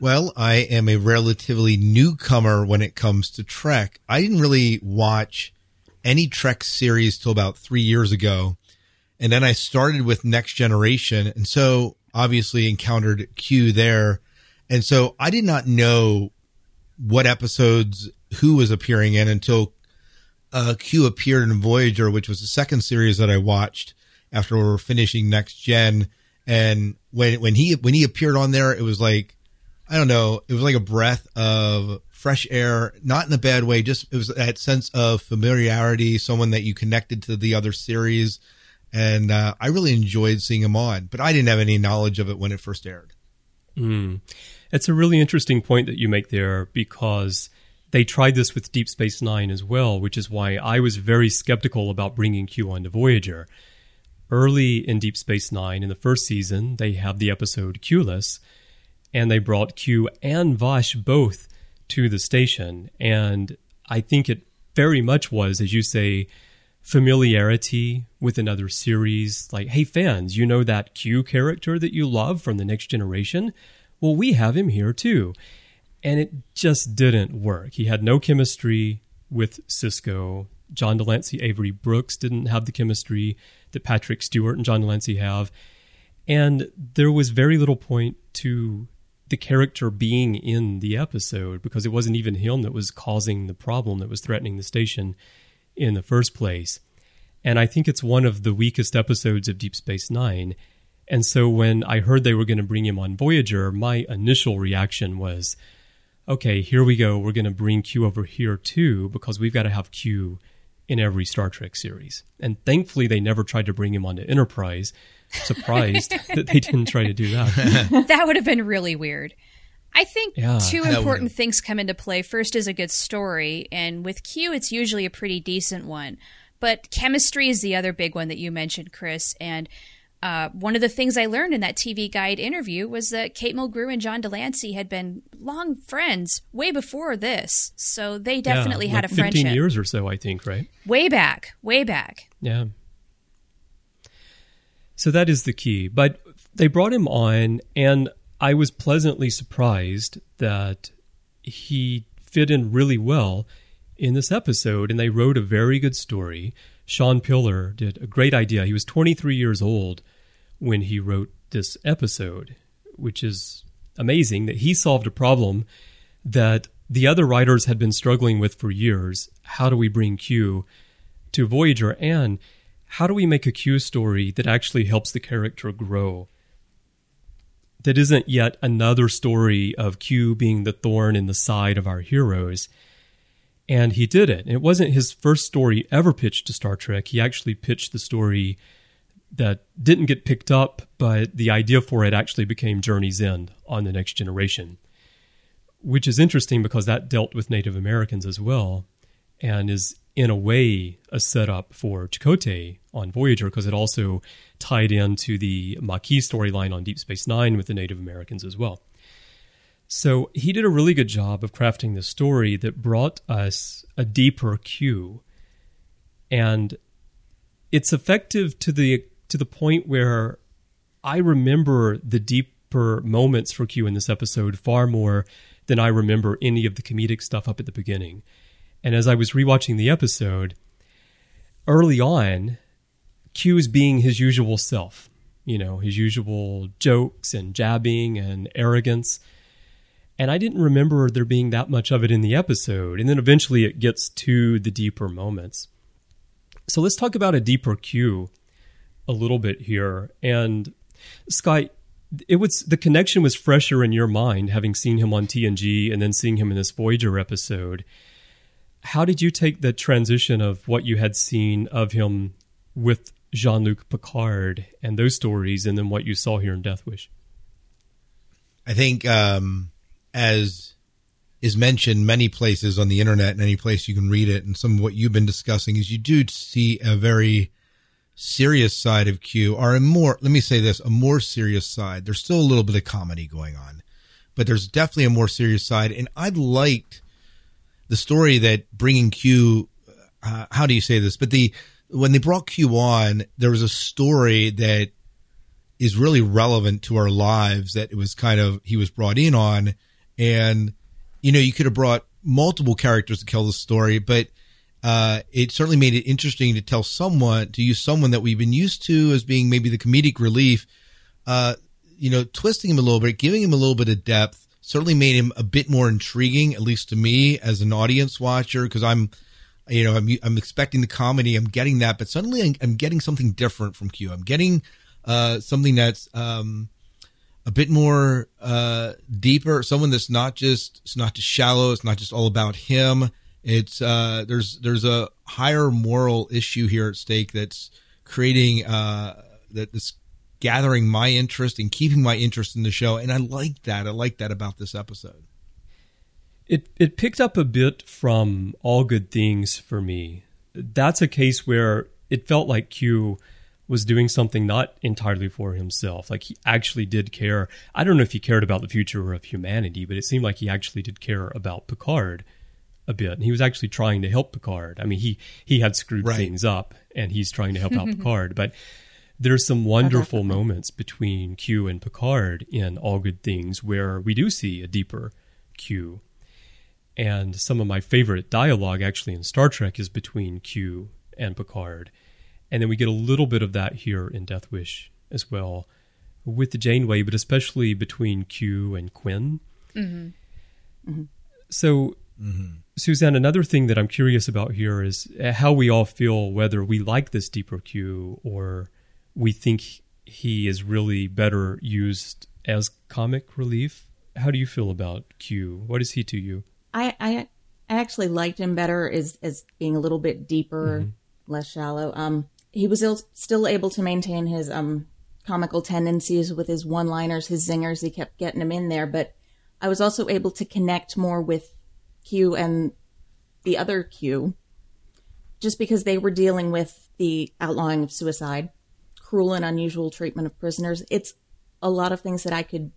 Well, I am a relatively newcomer when it comes to Trek. I didn't really watch any Trek series till about three years ago. And then I started with Next Generation. And so obviously encountered Q there. And so I did not know what episodes who was appearing in until uh, Q appeared in Voyager, which was the second series that I watched after we were finishing Next Gen. And when when he when he appeared on there, it was like I don't know, it was like a breath of fresh air, not in a bad way. Just it was that sense of familiarity, someone that you connected to the other series, and uh, I really enjoyed seeing him on. But I didn't have any knowledge of it when it first aired. Mm. It's a really interesting point that you make there because they tried this with Deep Space Nine as well, which is why I was very skeptical about bringing Q onto Voyager. Early in Deep Space Nine, in the first season, they have the episode Q-less, and they brought Q and Vash both to the station. And I think it very much was, as you say, familiarity with another series. Like, hey, fans, you know that Q character that you love from the next generation? Well, we have him here too. And it just didn't work. He had no chemistry with Sisko. John de Lancie Avery Brooks didn't have the chemistry that Patrick Stewart and John de Lancie have. And there was very little point to the character being in the episode because it wasn't even him that was causing the problem that was threatening the station in the first place. And I think it's one of the weakest episodes of Deep Space Nine. And so when I heard they were going to bring him on Voyager, my initial reaction was, okay, here we go. We're going to bring Q over here too, because we've got to have Q in every Star Trek series. And thankfully, they never tried to bring him onto Enterprise surprised that they didn't try to do that. that would have been really weird. I think yeah, two important things come into play. First is a good story, and with Q, it's usually a pretty decent one. But chemistry is the other big one that you mentioned, Chris. And uh, one of the things I learned in that TV Guide interview was that Kate Mulgrew and John de Lancie had been long friends way before this. So they definitely yeah, had like a friendship. 15 years or so, I think, right? Way back, way back. Yeah. So that is the key. But they brought him on, and I was pleasantly surprised that he fit in really well in this episode, and they wrote a very good story. Shawn Piller did a great idea. He was 23 years old when he wrote this episode, which is amazing that he solved a problem that the other writers had been struggling with for years. How do we bring Q to Voyager? And how do we make a Q story that actually helps the character grow? That isn't yet another story of Q being the thorn in the side of our heroes. And he did it. It wasn't his first story ever pitched to Star Trek. He actually pitched the story that didn't get picked up, but the idea for it actually became Journey's End on the next generation, which is interesting because that dealt with Native Americans as well and is in a way a setup for Chakotay on Voyager because it also tied into the Maquis storyline on Deep Space Nine with the Native Americans as well. So he did a really good job of crafting this story that brought us a deeper Q. and it's effective to the to the point where I remember the deeper moments for Q in this episode far more than I remember any of the comedic stuff up at the beginning. And as I was rewatching the episode, early on, Q's being his usual self, you know, his usual jokes and jabbing and arrogance. And I didn't remember there being that much of it in the episode. And then eventually it gets to the deeper moments. So let's talk about a deeper Q a little bit here. And Scott, it was the connection was fresher in your mind having seen him on TNG and then seeing him in this Voyager episode how did you take the transition of what you had seen of him with Jean Luc Picard and those stories, and then what you saw here in Death Wish? I think, um, as is mentioned many places on the internet and any place you can read it, and some of what you've been discussing is you do see a very serious side of Q, are a more, let me say this, a more serious side. There's still a little bit of comedy going on, but there's definitely a more serious side. And I liked the story that bringing Q, uh, how do you say this? But the when they brought Q on, there was a story that is really relevant to our lives. That it was kind of he was brought in on, and you know you could have brought multiple characters to tell the story, but uh, it certainly made it interesting to tell someone to use someone that we've been used to as being maybe the comedic relief. Uh, you know, twisting him a little bit, giving him a little bit of depth, certainly made him a bit more intriguing, at least to me as an audience watcher, because I'm, you know, I'm, I'm expecting the comedy, I'm getting that, but suddenly I'm, I'm getting something different from Q. I'm getting uh, something that's um, a bit more uh, deeper. Someone that's not just it's not just shallow. It's not just all about him. It's uh, there's there's a higher moral issue here at stake that's creating uh, that's gathering my interest and keeping my interest in the show, and I like that. I like that about this episode. It it picked up a bit from All Good Things for me. That's a case where it felt like Q was doing something not entirely for himself. Like he actually did care. I don't know if he cared about the future of humanity, but it seemed like he actually did care about Picard a bit. And he was actually trying to help Picard. I mean, he he had screwed right. things up, and he's trying to help out Picard. But there's some wonderful oh, moments between Q and Picard in All Good Things where we do see a deeper Q and some of my favorite dialogue actually in Star Trek is between Q and Picard. And then we get a little bit of that here in Death Wish as well with the Janeway, but especially between Q and Quinn. Mm-hmm. Mm-hmm. So, mm-hmm. Suzanne, another thing that I'm curious about here is how we all feel whether we like this deeper Q or we think he is really better used as comic relief. How do you feel about Q? What is he to you? I, I actually liked him better as as being a little bit deeper, mm-hmm. less shallow. Um, he was still able to maintain his um comical tendencies with his one-liners, his zingers. He kept getting them in there, but I was also able to connect more with Q and the other Q, just because they were dealing with the outlawing of suicide, cruel and unusual treatment of prisoners. It's a lot of things that I could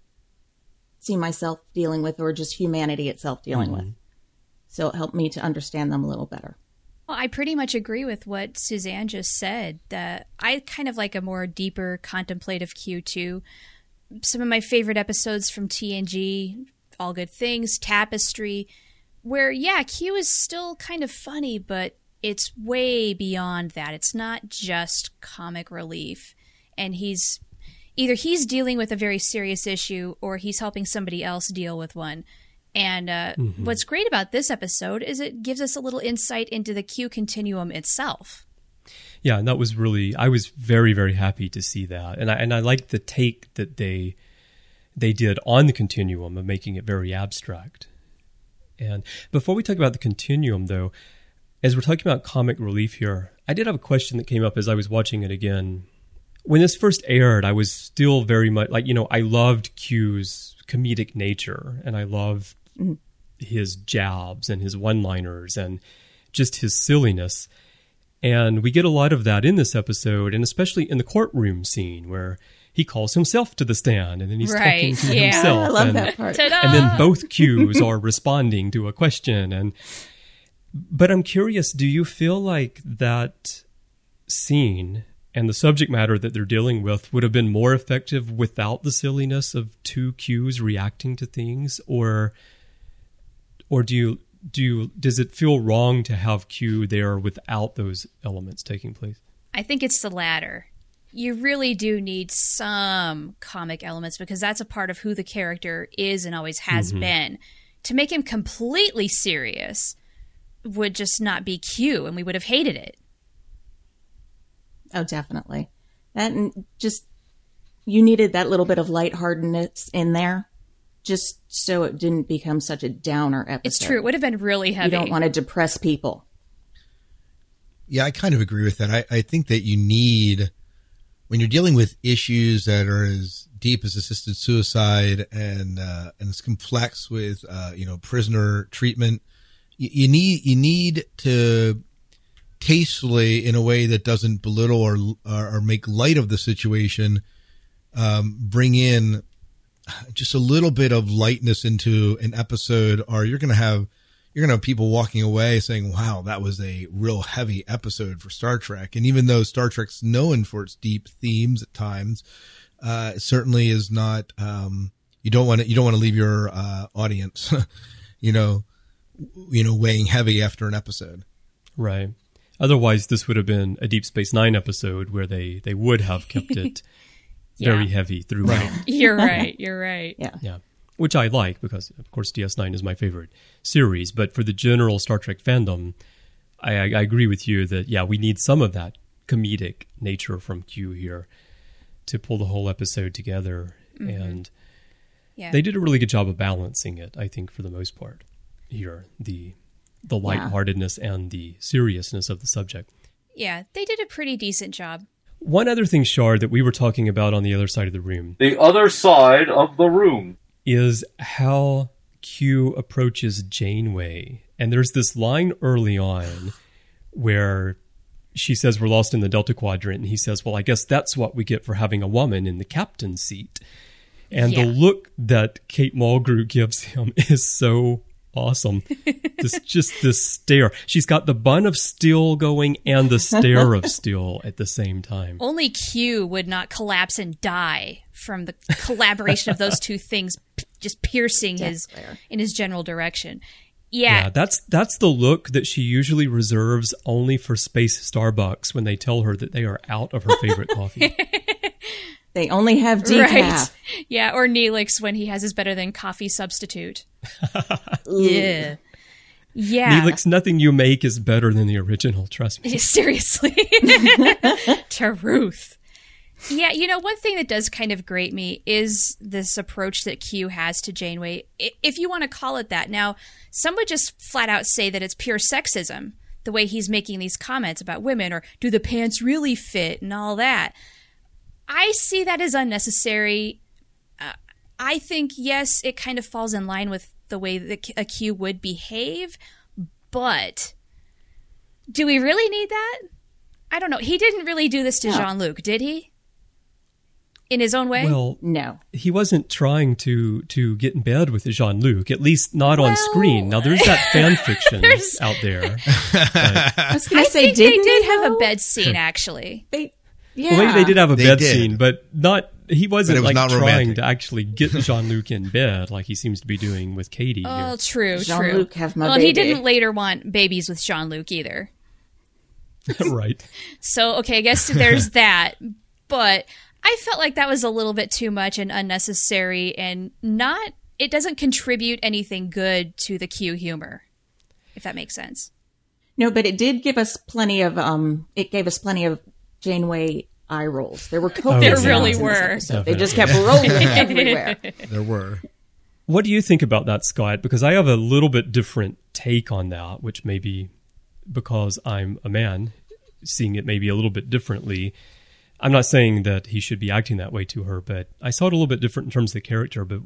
see myself dealing with or just humanity itself dealing mm-hmm. with. So it helped me to understand them a little better. Well, I pretty much agree with what Suzanne just said. That I kind of like a more deeper contemplative Q too. Some of my favorite episodes from TNG, All Good Things, Tapestry, where yeah, Q is still kind of funny, but it's way beyond that. It's not just comic relief. And he's either he's dealing with a very serious issue or he's helping somebody else deal with one. And uh, mm-hmm. what's great about this episode is it gives us a little insight into the Q continuum itself. Yeah, and that was really I was very very happy to see that, and I and I like the take that they they did on the continuum of making it very abstract. And before we talk about the continuum, though, as we're talking about comic relief here, I did have a question that came up as I was watching it again when this first aired, I was still very much like, you know, I loved Q's comedic nature and I loved mm-hmm. his jabs and his one liners and just his silliness. And we get a lot of that in this episode, and especially in the courtroom scene where he calls himself to the stand and then he's right. talking to yeah. himself. I love and, that part. Ta-da! And then both Qs are responding to a question. And but I'm curious, do you feel like that scene and the subject matter that they're dealing with would have been more effective without the silliness of two Qs reacting to things or or do you do you does it feel wrong to have Q there without those elements taking place? I think it's the latter. You really do need some comic elements because that's a part of who the character is and always has mm-hmm. been. To make him completely serious would just not be Q and we would have hated it. Oh, definitely. That and just you needed that little bit of lightheartedness in there, just so it didn't become such a downer episode. It's true. It would have been really heavy. You don't want to depress people. Yeah, I kind of agree with that. I, I think that you need when you're dealing with issues that are as deep as assisted suicide and uh, and as complex with uh, you know prisoner treatment, you, you need you need to tastefully in a way that doesn't belittle or or, make light of the situation, um, bring in just a little bit of lightness into an episode, or you're going to have you're going to have people walking away saying, "Wow, that was a real heavy episode for Star Trek." And even though Star Trek's known for its deep themes at times, uh, it certainly is not. Um, you don't want to you don't want to leave your uh, audience, you know, you know, weighing heavy after an episode. Right. Otherwise, this would have been a Deep Space Nine episode where they they would have kept it yeah. very heavy throughout. You're right. You're right. Yeah. Yeah. Which I like because, of course, DS9 is my favorite series. But for the general Star Trek fandom, I, I agree with you that yeah, we need some of that comedic nature from Q here to pull the whole episode together. mm-hmm. and yeah. they did a really good job of balancing it. I think for the most part here the the lightheartedness yeah. and the seriousness of the subject. Yeah, they did a pretty decent job. One other thing, Shar, that we were talking about on the other side of the room. The other side of the room. Is how Q approaches Janeway. And there's this line early on where she says we're lost in the Delta Quadrant. And he says, Well, I guess that's what we get for having a woman in the captain's seat. And yeah. the look that Kate Mulgrew gives him is so awesome. this just this stare. She's got the bun of steel going and the stare of steel at the same time. Only Q would not collapse and die from the collaboration of those two things just piercing his in his general direction. Yeah. yeah. that's that's the look that she usually reserves only for Space Starbucks when they tell her that they are out of her favorite coffee. They only have decaf. Right. Yeah, or Neelix when he has his better than coffee substitute. yeah. Yeah. Neelix, nothing you make is better than the original, trust me. Seriously. Truth. Yeah, you know, one thing that does kind of grate me is this approach that Q has to Janeway, if you want to call it that. Now, some would just flat out say that it's pure sexism, the way he's making these comments about women, or do the pants really fit and all that. I see that as unnecessary. Uh, I think, yes, it kind of falls in line with the way that a Q would behave, but do we really need that? I don't know. He didn't really do this to no. Jean Luc, did he? In his own way? Well, no. He wasn't trying to to get in bed with Jean Luc, at least not well, on screen. Now there's that fan fiction out there. I was going to say, did they did have a bed scene actually. They yeah. Well, maybe they did have a they bed did. scene, but not. He wasn't was like not trying romantic. to actually get Jean Luc in bed like he seems to be doing with Katie. Oh, here. true, Jean-Luc true. Have my well, baby. he didn't later want babies with Jean Luc either. right. So okay, I guess there's that, but I felt like that was a little bit too much and unnecessary, and not. It doesn't contribute anything good to the Q humor, if that makes sense. No, but it did give us plenty of um. It gave us plenty of Janeway eye rolls. There were oh, there really were. They just kept rolling everywhere. There were. What do you think about that, Scott? Because I have a little bit different take on that, which may be because I'm a man, seeing it maybe a little bit differently. I'm not saying that he should be acting that way to her, but I saw it a little bit different in terms of the character. But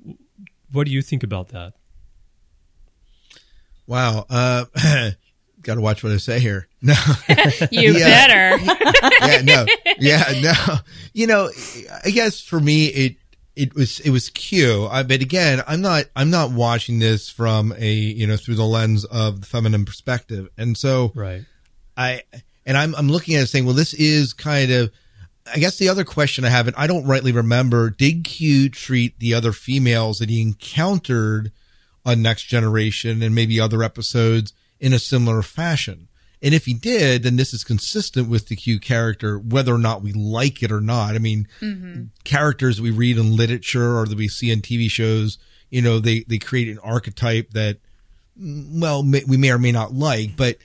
what do you think about that? Wow. Uh, got to watch what I say here. No, you better. yeah, no, yeah, no. You know, I guess for me, it it was it was Q. I, but again, I'm not I'm not watching this from a you know through the lens of the feminine perspective, and so right. I and I'm I'm looking at it saying, well, this is kind of. I guess the other question I have, and I don't rightly remember, did Q treat the other females that he encountered on Next Generation and maybe other episodes in a similar fashion. And if he did, then this is consistent with the Q character, whether or not we like it or not. I mean, mm-hmm. characters we read in literature or that we see in TV shows, you know, they, they create an archetype that, well, may, we may or may not like, but,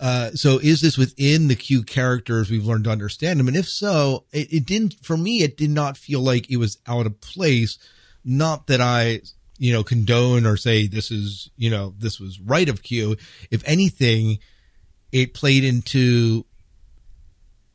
uh, so is this within the Q characters we've learned to understand them? And if so, it, it didn't, for me, it did not feel like it was out of place. Not that I you know, condone or say this is, you know, this was right of Q. If anything, it played into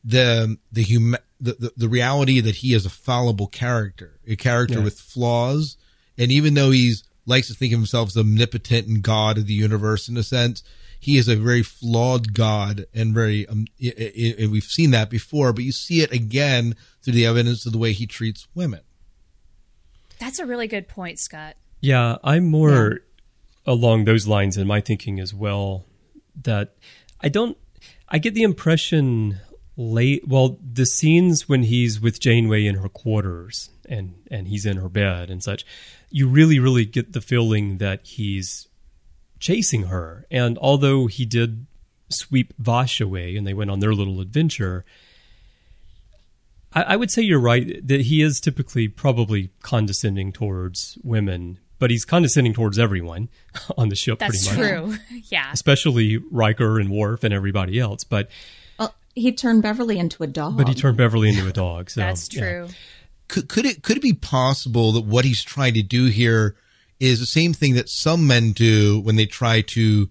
the the hum the, the, the reality that he is a fallible character, a character yeah. with flaws, and even though he's likes to think of himself as omnipotent and God of the universe in a sense, he is a very flawed God and very um, it, it, it, we've seen that before, but you see it again through the evidence of the way he treats women. That's a really good point, Scott. Yeah, I'm more yeah. along those lines in my thinking as well. That I don't, I get the impression late. Well, the scenes when he's with Janeway in her quarters and and he's in her bed and such, you really, really get the feeling that he's chasing her. And although he did sweep Vash away and they went on their little adventure, I, I, would say you're right that he is typically probably condescending towards women but he's condescending towards everyone on the ship. That's pretty much. That's true. yeah, especially Riker and Worf and everybody else. But well, he turned Beverly into a dog. But he turned Beverly into a dog. So that's true. Yeah. could, could it could it be possible that what he's trying to do here is the same thing that some men do when they try to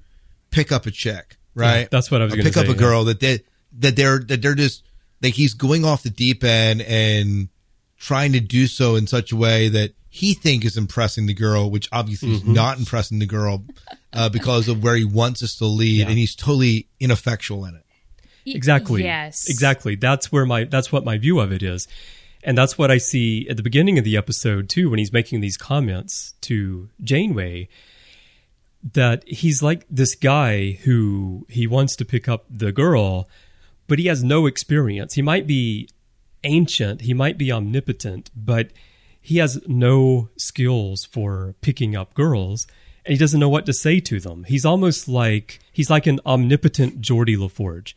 pick up a chick, right? Yeah, that's what I was gonna pick up a girl that they that they're that they're just like he's going off the deep end and trying to do so in such a way that he think is impressing the girl, which obviously Mm-hmm. is not impressing the girl uh, because of where he wants us to lead, Yeah. and he's totally ineffectual in it. Exactly. Yes. Exactly. That's where my that's what my view of it is. And that's what I see at the beginning of the episode too when he's making these comments to Janeway that he's like this guy who he wants to pick up the girl but he has no experience. He might be ancient, he might be omnipotent, but he has no skills for picking up girls and he doesn't know what to say to them. He's almost like he's like an omnipotent Geordi LaForge.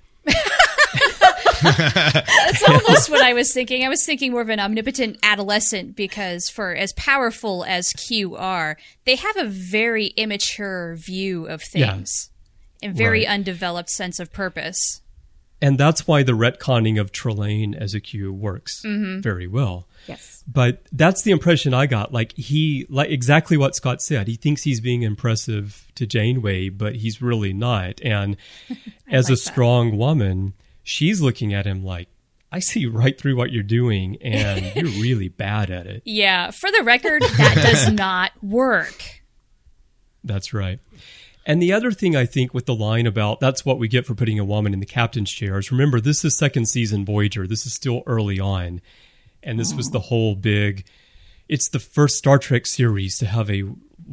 That's almost what I was thinking. I was thinking more of an omnipotent adolescent because, for as powerful as Q are, they have a very immature view of Yeah. things and very Right. undeveloped sense of purpose. And that's why the retconning of Trelane as a Q works mm-hmm. very well. Yes. But that's the impression I got. Like he, like exactly what Scott said. He thinks he's being impressive to Janeway, but he's really not. And as a like that. strong woman, she's looking at him like, I see right through what you're doing, and you're really bad at it. Yeah, for the record, that does not work. That's right. And the other thing I think with the line about that's what we get for putting a woman in the captain's chair is remember, this is second season Voyager. This is still early on. And this was oh. the whole big, it's the first Star Trek series to have a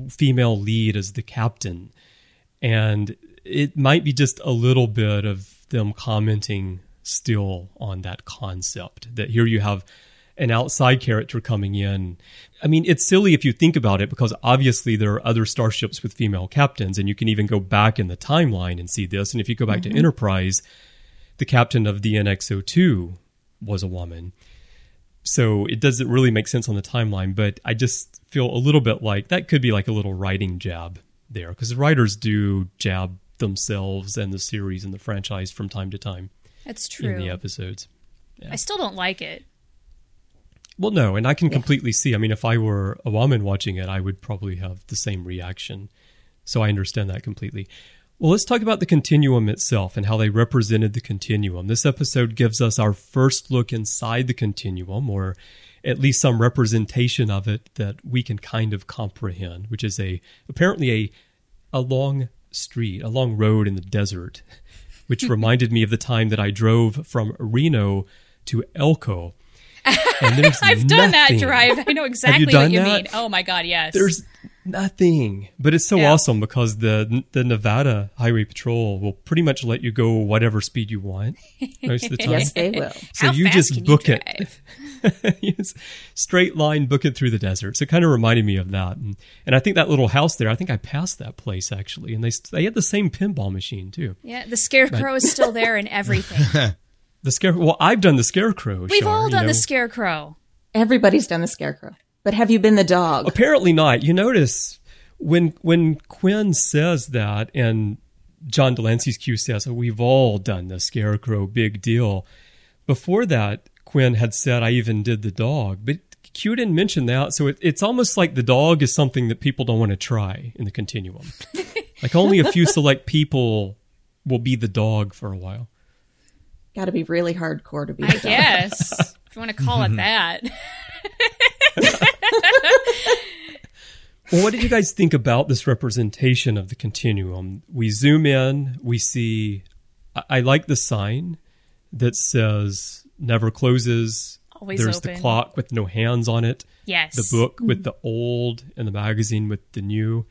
female lead as the captain. And it might be just a little bit of them commenting still on that concept that here you have an outside character coming in. I mean, it's silly if you think about it because obviously there are other starships with female captains, and you can even go back in the timeline and see this. And if you go back to mm-hmm. Enterprise, the captain of the NX02 was a woman. So it doesn't really make sense on the timeline, but I just feel a little bit like that could be like a little writing jab there because writers do jab themselves and the series and the franchise from time to time That's true. in the true. episodes. I still don't like it. Well, no, and I can completely see. I mean, if I were a woman watching it, I would probably have the same reaction. So I understand that completely. Well, let's talk about the continuum itself and how they represented the continuum. This episode gives us our first look inside the continuum, or at least some representation of it that we can kind of comprehend, which is a apparently a a long street, a long road in the desert, which reminded me of the time that I drove from Reno to Elko. And I've done that drive. I know exactly what you that? mean. Oh my god, yes. There's nothing, but it's so Yeah. awesome because the the Nevada Highway Patrol will pretty much let you go whatever speed you want most of the time. Yes, they will. So How you fast just can book you it. drive? Yes. straight line, book it through the desert. So it kind of reminded me of that, and, and I think that little house there. I think I passed that place actually, and they they had the same pinball machine too. Yeah, the scarecrow is still there and everything. The scare. Well, I've done the scarecrow. We've Shar, all you done know. the scarecrow. Everybody's done the scarecrow. But have you been the dog? Apparently not. You notice when when Quinn says that, and John Delancey's Q says, oh, "We've all done the scarecrow, big deal." Before that, Quinn had said, "I even did the dog," but Q didn't mention that. So it, it's almost like the dog is something that people don't want to try in the continuum. like only a few select people will be the dog for a while. Got to be really hardcore to be I dog. guess. if you want to call it that. Well, what did you guys think about this representation of the continuum? We zoom in, we see. I, I like the sign that says "never closes." Always There's open. the clock with no hands on it, Yes. the book mm-hmm. with the old, and the magazine with the new,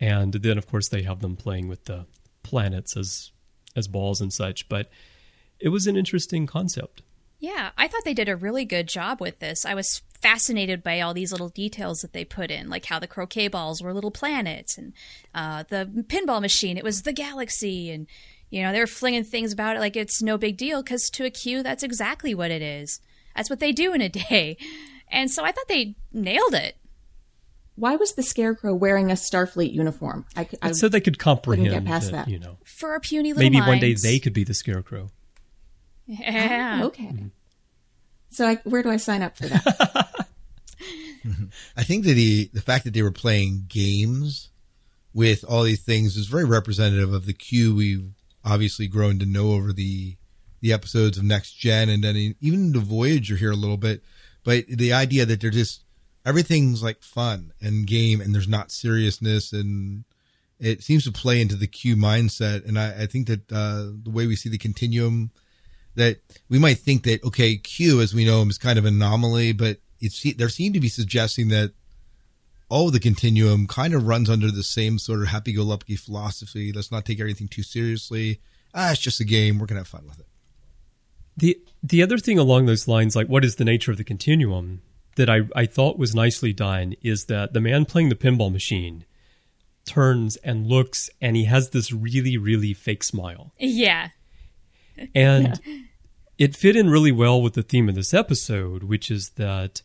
and then of course they have them playing with the planets as as balls and such. But it was an interesting concept. Yeah, I thought they did a really good job with this. I was fascinated by all these little details that they put in, like how the croquet balls were little planets, and uh, the pinball machine it was the galaxy, and you know they're flinging things about it like it's no big deal because to a Q that's exactly what it is. That's what they do in a day, and so I thought they nailed it. Why was the scarecrow wearing a Starfleet uniform? I, c- I- so they could comprehend get past that, that. you know, For our puny little maybe one day they could be the scarecrow. Yeah. okay. So I, where do I sign up for that? I think that the the fact that they were playing games with all these things is very representative of the Q we've obviously grown to know over the the episodes of Next Gen and then even the Voyager here a little bit. But the idea that they're just everything's like fun and game and there's not seriousness and it seems to play into the Q mindset. And I, I think that uh, the way we see the continuum that we might think that okay, Q as we know him is kind of an anomaly, but it's there seem to be suggesting that oh, the continuum kind of runs under the same sort of happy-go-lucky philosophy. Let's not take everything too seriously. Ah, it's just a game. We're gonna have fun with it. The the other thing along those lines, like what is the nature of the continuum, that I, I thought was nicely done is that the man playing the pinball machine turns and looks and he has this really, really fake smile. Yeah. And yeah. it fit in really well with the theme of this episode, which is that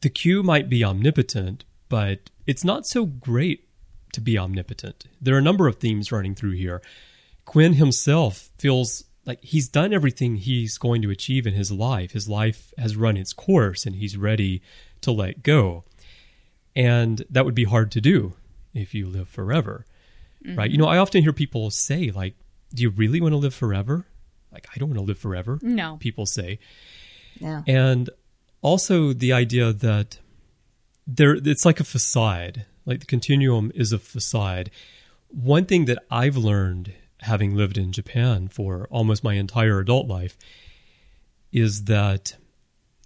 the Q might be omnipotent, but it's not so great to be omnipotent. There are a number of themes running through here. Quinn himself feels like he's done everything he's going to achieve in his life. His life has run its course and he's ready to let go. And that would be hard to do if you live forever. Mm-hmm. Right? You know, I often hear people say like, "Do you really want to live forever?" Like, I don't want to live forever. No. People say. Yeah. And also the idea that there it's like a facade. Like the continuum is a facade. One thing that I've learned having lived in Japan for almost my entire adult life, is that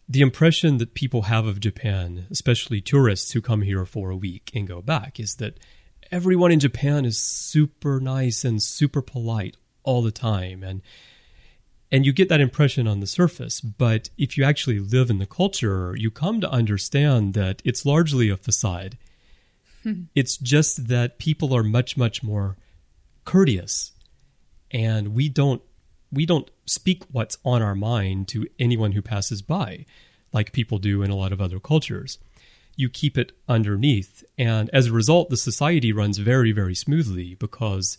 the impression that people have of Japan, especially tourists who come here for a week and go back, is that everyone in Japan is super nice and super polite all the time. And and you get that impression on the surface but if you actually live in the culture you come to understand that it's largely a facade. Hmm. It's just that people are much much more courteous. And we don't we don't speak what's on our mind to anyone who passes by like people do in a lot of other cultures you keep it underneath and as a result the society runs very very smoothly because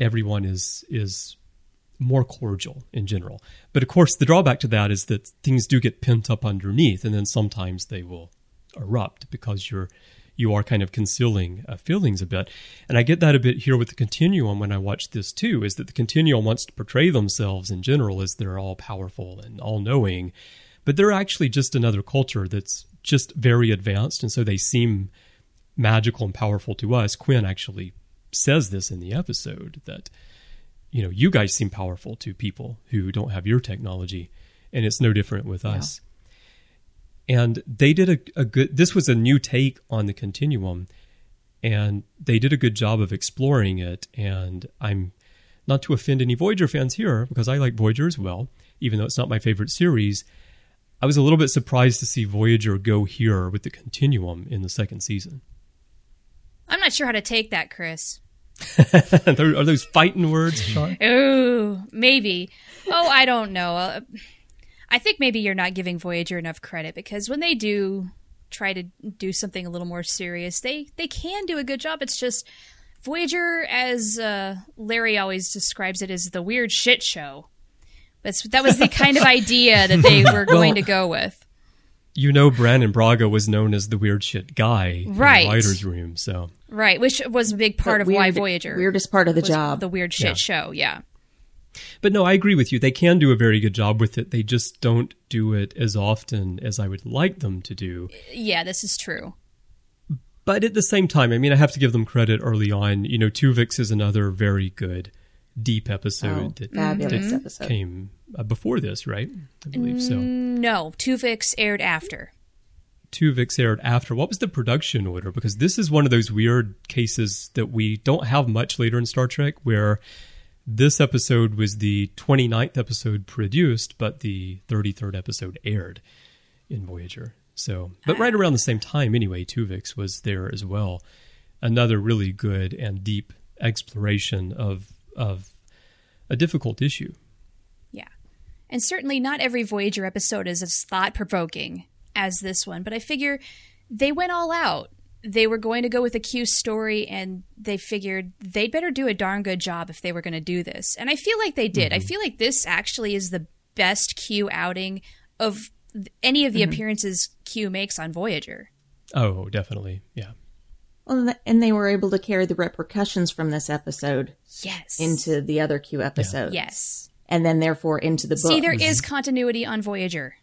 everyone is is more cordial in general but of course the drawback to that is that things do get pent up underneath and then sometimes they will erupt because you're you are kind of concealing uh, feelings a bit. And I get that a bit here with the continuum when I watch this too, is that the continuum wants to portray themselves in general as they're all powerful and all knowing, but they're actually just another culture that's just very advanced. And so they seem magical and powerful to us. Quinn actually says this in the episode that, you know, you guys seem powerful to people who don't have your technology. And it's no different with yeah. us and they did a, a, good this was a new take on the continuum and they did a good job of exploring it and i'm not to offend any voyager fans here because i like voyager as well even though it's not my favorite series i was a little bit surprised to see voyager go here with the continuum in the second season i'm not sure how to take that chris are those fighting words Sean? oh maybe oh i don't know uh, I think maybe you're not giving Voyager enough credit because when they do try to do something a little more serious, they they can do a good job. It's just Voyager, as uh, Larry always describes it, is the weird shit show. That's that was the kind of idea that they were going well, to go with. You know, Brannon Braga was known as the weird shit guy right. in the writers' room, so right, which was a big part of weird, why Voyager weirdest part of the job, the weird shit yeah. show, yeah. But no, I agree with you. They can do a very good job with it. They just don't do it as often as I would like them to do. Yeah, this is true. But at the same time, I mean, I have to give them credit early on. You know, Tuvix is another very good, deep episode oh, that, fabulous that episode. came uh, before this, right? I believe so. Mm, no, Tuvix aired after. Tuvix aired after. What was the production order? Because this is one of those weird cases that we don't have much later in Star Trek where this episode was the 29th episode produced, but the 33rd episode aired in Voyager. So, but right around the same time, anyway, Tuvix was there as well. Another really good and deep exploration of of a difficult issue. Yeah, and certainly not every Voyager episode is as thought provoking as this one, but I figure they went all out they were going to go with a Q story and they figured they'd better do a darn good job if they were going to do this. And I feel like they did. Mm-hmm. I feel like this actually is the best Q outing of any of the mm-hmm. appearances Q makes on Voyager. Oh, definitely. Yeah. Well, and they were able to carry the repercussions from this episode yes. into the other Q episodes. Yeah. Yes. And then therefore into the book. See, there is mm-hmm. continuity on Voyager.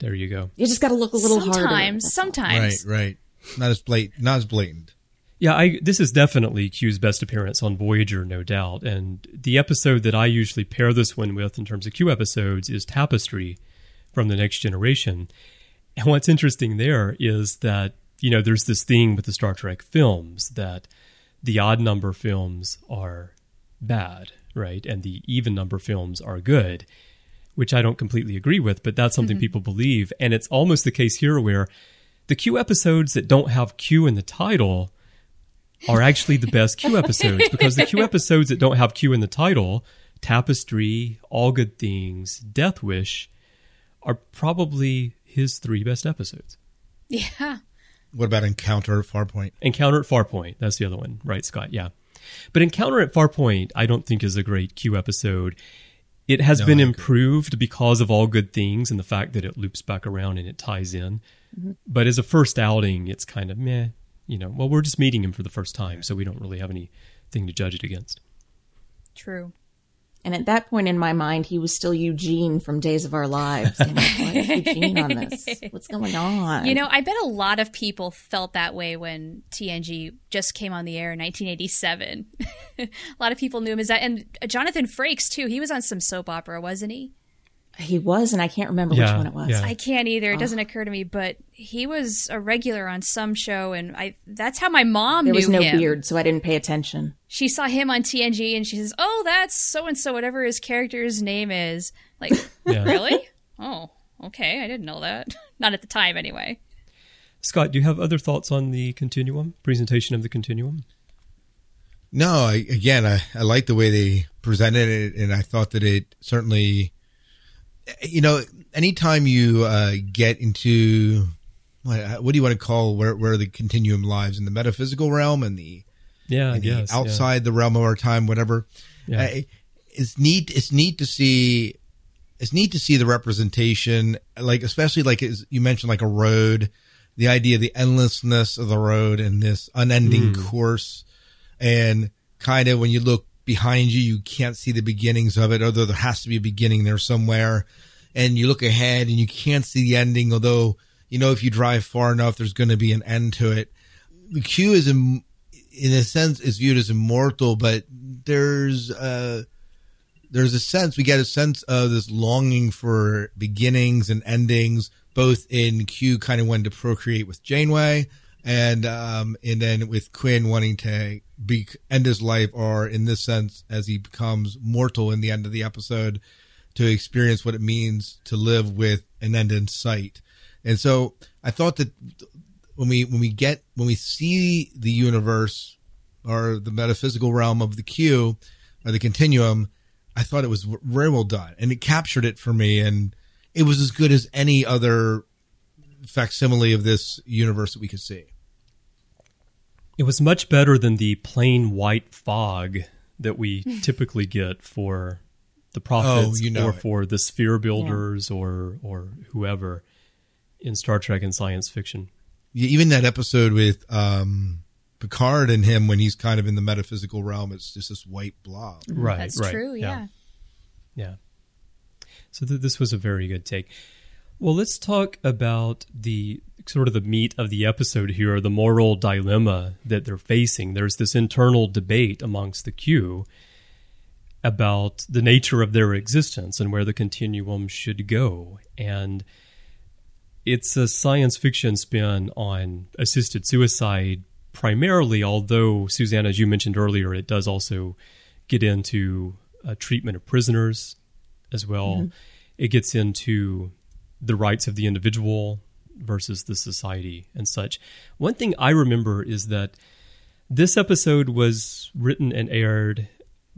There you go. You just got to look a little sometimes, harder. Sometimes, sometimes. Right, right. Not as blatant. Not as blatant. Yeah, I, this is definitely Q's best appearance on Voyager, no doubt. And the episode that I usually pair this one with in terms of Q episodes is Tapestry from the Next Generation. And what's interesting there is that you know, there's this thing with the Star Trek films that the odd number films are bad, right? And the even number films are good, which I don't completely agree with, but that's something mm-hmm. people believe. And it's almost the case here where the Q episodes that don't have Q in the title are actually the best Q episodes because the Q episodes that don't have Q in the title, Tapestry, All Good Things, Death Wish, are probably his three best episodes. Yeah. What about Encounter at Farpoint? Encounter at Farpoint. That's the other one, right, Scott? Yeah. But Encounter at Farpoint, I don't think is a great Q episode. It has no, been improved because of all good things and the fact that it loops back around and it ties in. Mm-hmm. But as a first outing, it's kind of meh. You know, well, we're just meeting him for the first time, so we don't really have anything to judge it against. True. And at that point in my mind, he was still Eugene from Days of Our Lives. And Eugene on this? What's going on? You know, I bet a lot of people felt that way when TNG just came on the air in 1987. a lot of people knew him as that. And Jonathan Frakes, too. He was on some soap opera, wasn't he? He was, and I can't remember yeah, which one it was. Yeah. I can't either. It oh. doesn't occur to me, but he was a regular on some show, and I that's how my mom there knew was no him. beard, so I didn't pay attention. She saw him on TNG, and she says, "Oh, that's so and so, whatever his character's name is." Like, yeah. really? Oh, okay. I didn't know that. Not at the time, anyway. Scott, do you have other thoughts on the continuum presentation of the continuum? No, I, again, I, I like the way they presented it, and I thought that it certainly you know, anytime you uh, get into what, what, do you want to call where where the continuum lives in the metaphysical realm and the yeah, and the outside yeah. the realm of our time, whatever. Yeah. Uh, it's neat. It's neat to see. It's neat to see the representation, like especially like as you mentioned, like a road. The idea, of the endlessness of the road and this unending mm. course, and kind of when you look behind you, you can't see the beginnings of it, although there has to be a beginning there somewhere. And you look ahead and you can't see the ending, although, you know, if you drive far enough, there's going to be an end to it. The Q is, in, in a sense, is viewed as immortal, but there's, uh, there's a sense, we get a sense of this longing for beginnings and endings, both in Q kind of wanting to procreate with Janeway, and um, and then with Quinn wanting to be end his life, or in this sense, as he becomes mortal in the end of the episode, to experience what it means to live with an end in sight. And so I thought that when we when we get when we see the universe or the metaphysical realm of the Q or the continuum, I thought it was very well done, and it captured it for me, and it was as good as any other facsimile of this universe that we could see. It was much better than the plain white fog that we typically get for the prophets oh, you know or it. for the sphere builders yeah. or or whoever in Star Trek and science fiction. Yeah, even that episode with um, Picard and him when he's kind of in the metaphysical realm, it's just this white blob. Right, That's right. true, yeah. Yeah. yeah. So th- this was a very good take. Well, let's talk about the sort of the meat of the episode here, the moral dilemma that they're facing. There's this internal debate amongst the Q about the nature of their existence and where the continuum should go. And it's a science fiction spin on assisted suicide primarily, although, Susanna, as you mentioned earlier, it does also get into uh, treatment of prisoners as well. Mm-hmm. It gets into the rights of the individual versus the society and such. One thing I remember is that this episode was written and aired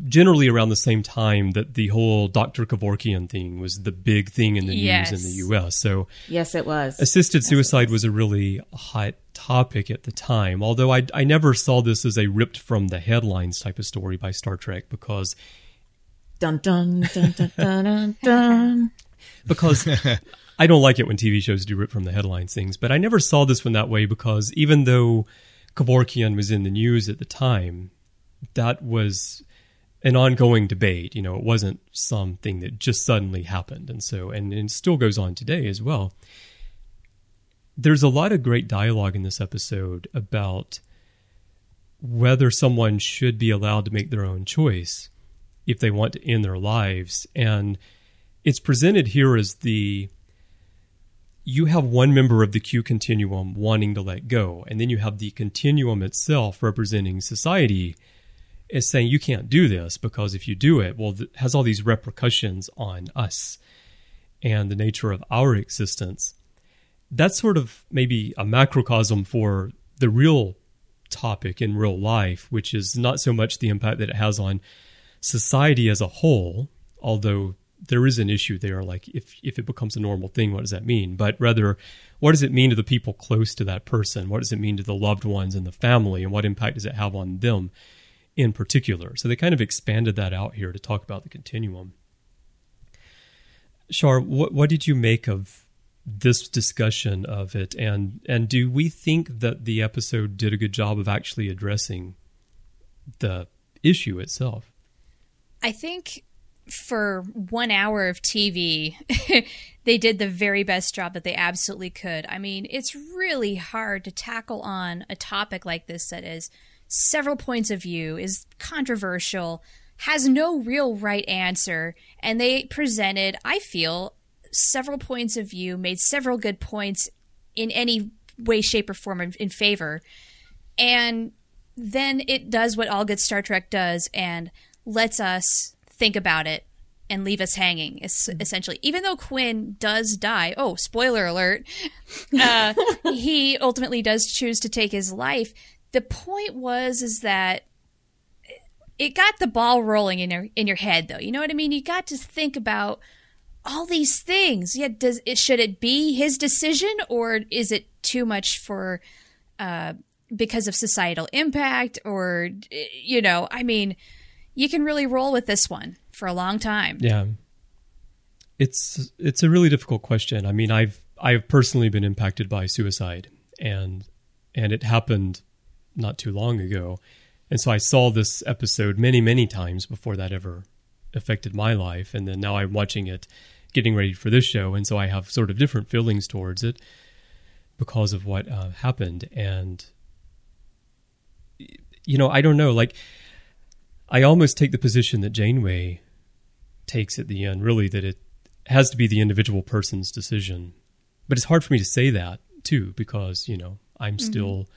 generally around the same time that the whole Dr. Kevorkian thing was the big thing in the yes. news in the US. So Yes, it was. Assisted suicide was. was a really hot topic at the time. Although I I never saw this as a ripped from the headlines type of story by Star Trek because dun dun dun dun dun dun. because I don't like it when TV shows do rip from the headlines things, but I never saw this one that way because even though Kevorkian was in the news at the time, that was an ongoing debate. You know, it wasn't something that just suddenly happened. And so, and, and it still goes on today as well. There's a lot of great dialogue in this episode about whether someone should be allowed to make their own choice if they want to end their lives. And it's presented here as the you have one member of the Q continuum wanting to let go, and then you have the continuum itself representing society as saying you can't do this because if you do it, well, it has all these repercussions on us and the nature of our existence. That's sort of maybe a macrocosm for the real topic in real life, which is not so much the impact that it has on society as a whole, although there is an issue there. Like if if it becomes a normal thing, what does that mean? But rather, what does it mean to the people close to that person? What does it mean to the loved ones and the family? And what impact does it have on them in particular? So they kind of expanded that out here to talk about the continuum. Shar, what what did you make of this discussion of it and and do we think that the episode did a good job of actually addressing the issue itself i think for one hour of TV, they did the very best job that they absolutely could. I mean, it's really hard to tackle on a topic like this that is several points of view, is controversial, has no real right answer, and they presented, I feel, several points of view, made several good points in any way, shape, or form in favor. And then it does what all good Star Trek does and lets us think about it and leave us hanging mm-hmm. essentially. Even though quinn does die oh spoiler alert uh, he ultimately does choose to take his life. The point was is that it got the ball rolling in your in your head though. You know what i mean? You got to think about all these things. Yeah does it should it be his decision or is it too much for uh because of societal impact or you know i mean you can really roll with this one for a long time. Yeah. It's it's a really difficult question. I mean, I've I've personally been impacted by suicide and and it happened not too long ago. And so I saw this episode many, many times before that ever affected my life. And then now I'm watching it, getting ready for this show. And so I have sort of different feelings towards it because of what uh, happened. And, you know, I don't know. Like, I almost take the position that Janeway takes at the end, really, that it has to be the individual person's decision. But it's hard for me to say that too, because, you know, I'm mm-hmm. still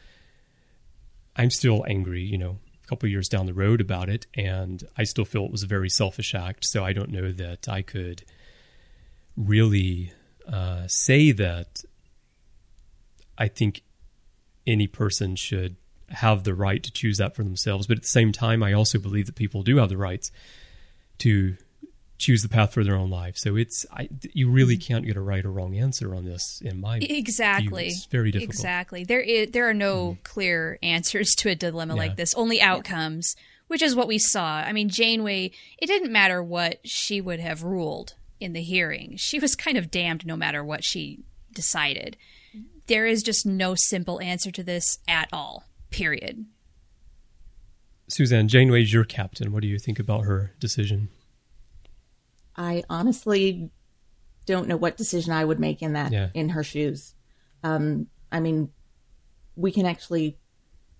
I'm still angry, you know, a couple years down the road about it, and I still feel it was a very selfish act. So I don't know that I could really uh, say that I think any person should have the right to choose that for themselves. But at the same time, I also believe that people do have the rights to choose the path for their own life. So it's I, you really mm-hmm. can't get a right or wrong answer on this in my exactly. View. It's very difficult. Exactly. There is, there are no mm. clear answers to a dilemma yeah. like this. Only outcomes, which is what we saw. I mean, Janeway. It didn't matter what she would have ruled in the hearing. She was kind of damned no matter what she decided. There is just no simple answer to this at all. Period. Suzanne, Janeway's your captain. What do you think about her decision? I honestly don't know what decision I would make in that yeah. in her shoes. Um, I mean, we can actually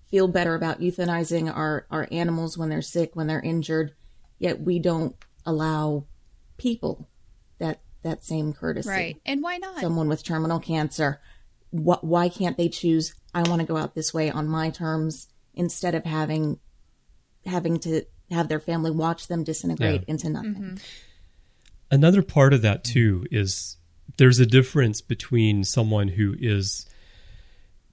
feel better about euthanizing our, our animals when they're sick, when they're injured, yet we don't allow people that that same courtesy. Right. And why not? Someone with terminal cancer. What, why can't they choose I want to go out this way on my terms instead of having having to have their family watch them disintegrate yeah. into nothing. Mm-hmm. Another part of that too is there's a difference between someone who is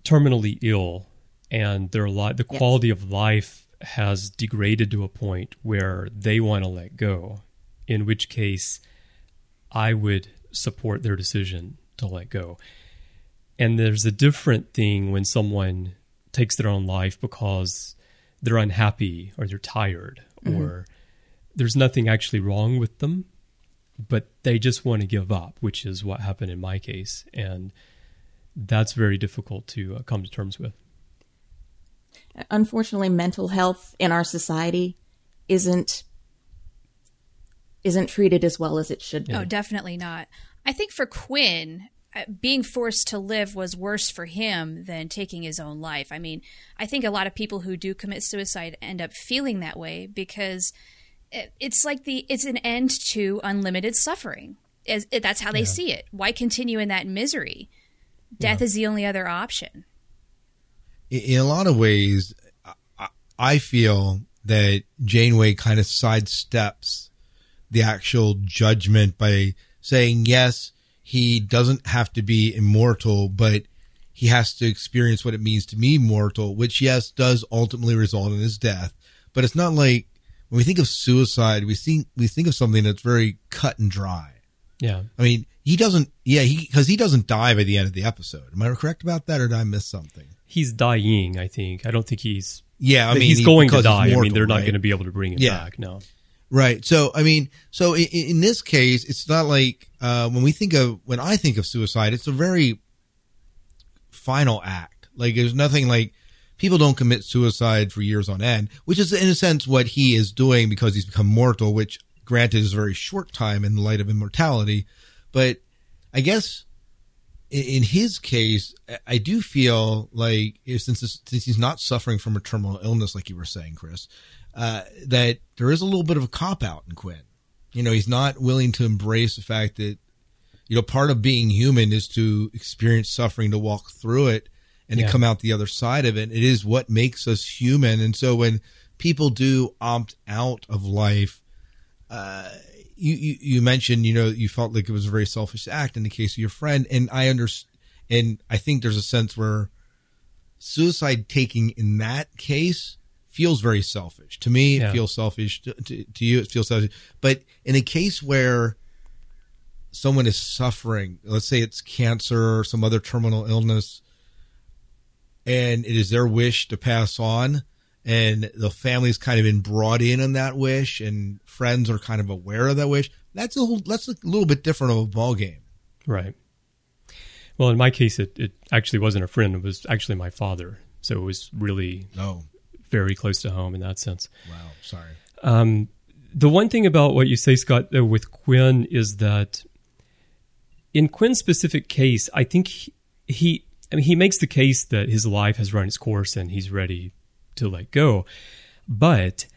terminally ill and their li- the quality yes. of life has degraded to a point where they want to let go. In which case, I would support their decision to let go. And there's a different thing when someone takes their own life because they're unhappy or they're tired mm-hmm. or there's nothing actually wrong with them but they just want to give up, which is what happened in my case. And that's very difficult to uh, come to terms with. Unfortunately, mental health in our society isn't isn't treated as well as it should be. Oh, definitely not. I think for Quinn, Uh, being forced to live was worse for him than taking his own life. I mean, I think a lot of people who do commit suicide end up feeling that way because it's like the it's an end to unlimited suffering. As, that's how they yeah. see it. Why continue in that misery? Death yeah. is the only other option. In a lot of ways, I feel that Janeway kind of sidesteps the actual judgment by saying, yes, he doesn't have to be immortal, but he has to experience what it means to be mortal, which, yes, does ultimately result in his death. But it's not like when we think of suicide, we think we think of something that's very cut and dry. Yeah. I mean, he doesn't. Yeah, he because he doesn't die by the end of the episode. Am I correct about that, or did I miss something? He's dying. I think. I don't think he's. Yeah, I mean, he's he, going to die. I mean, they're not right? going to be able to bring him yeah. back. No. Right. So, I mean, so in, in this case, it's not like uh, when we think of when I think of suicide, it's a very final act. Like, there's nothing like people don't commit suicide for years on end, which is in a sense what he is doing because he's become mortal, which granted is a very short time in the light of immortality. But I guess in his case, I do feel like since since he's not suffering from a terminal illness, like you were saying, Chris, uh, that there is a little bit of a cop out in Quinn. You know, he's not willing to embrace the fact that you know part of being human is to experience suffering, to walk through it, and yeah. to come out the other side of it. It is what makes us human. And so when people do opt out of life, uh, you, you, you mentioned, you know, you felt like it was a very selfish act in the case of your friend. And I understand. And I think there's a sense where suicide taking in that case feels very selfish. To me, yeah. it feels selfish. To, to, to, you, it feels selfish. But in a case where someone is suffering, let's say it's cancer or some other terminal illness, and it is their wish to pass on and the family's kind of been brought in on that wish and friends are kind of aware of that wish that's a little that's a little bit different of a ball game right well in my case it, it actually wasn't a friend it was actually my father so it was really oh. Very close to home in that sense wow sorry um, the one thing about what you say scott though, with quinn is that in quinn's specific case i think he, he I mean, he makes the case that his life has run its course and he's ready to let go. But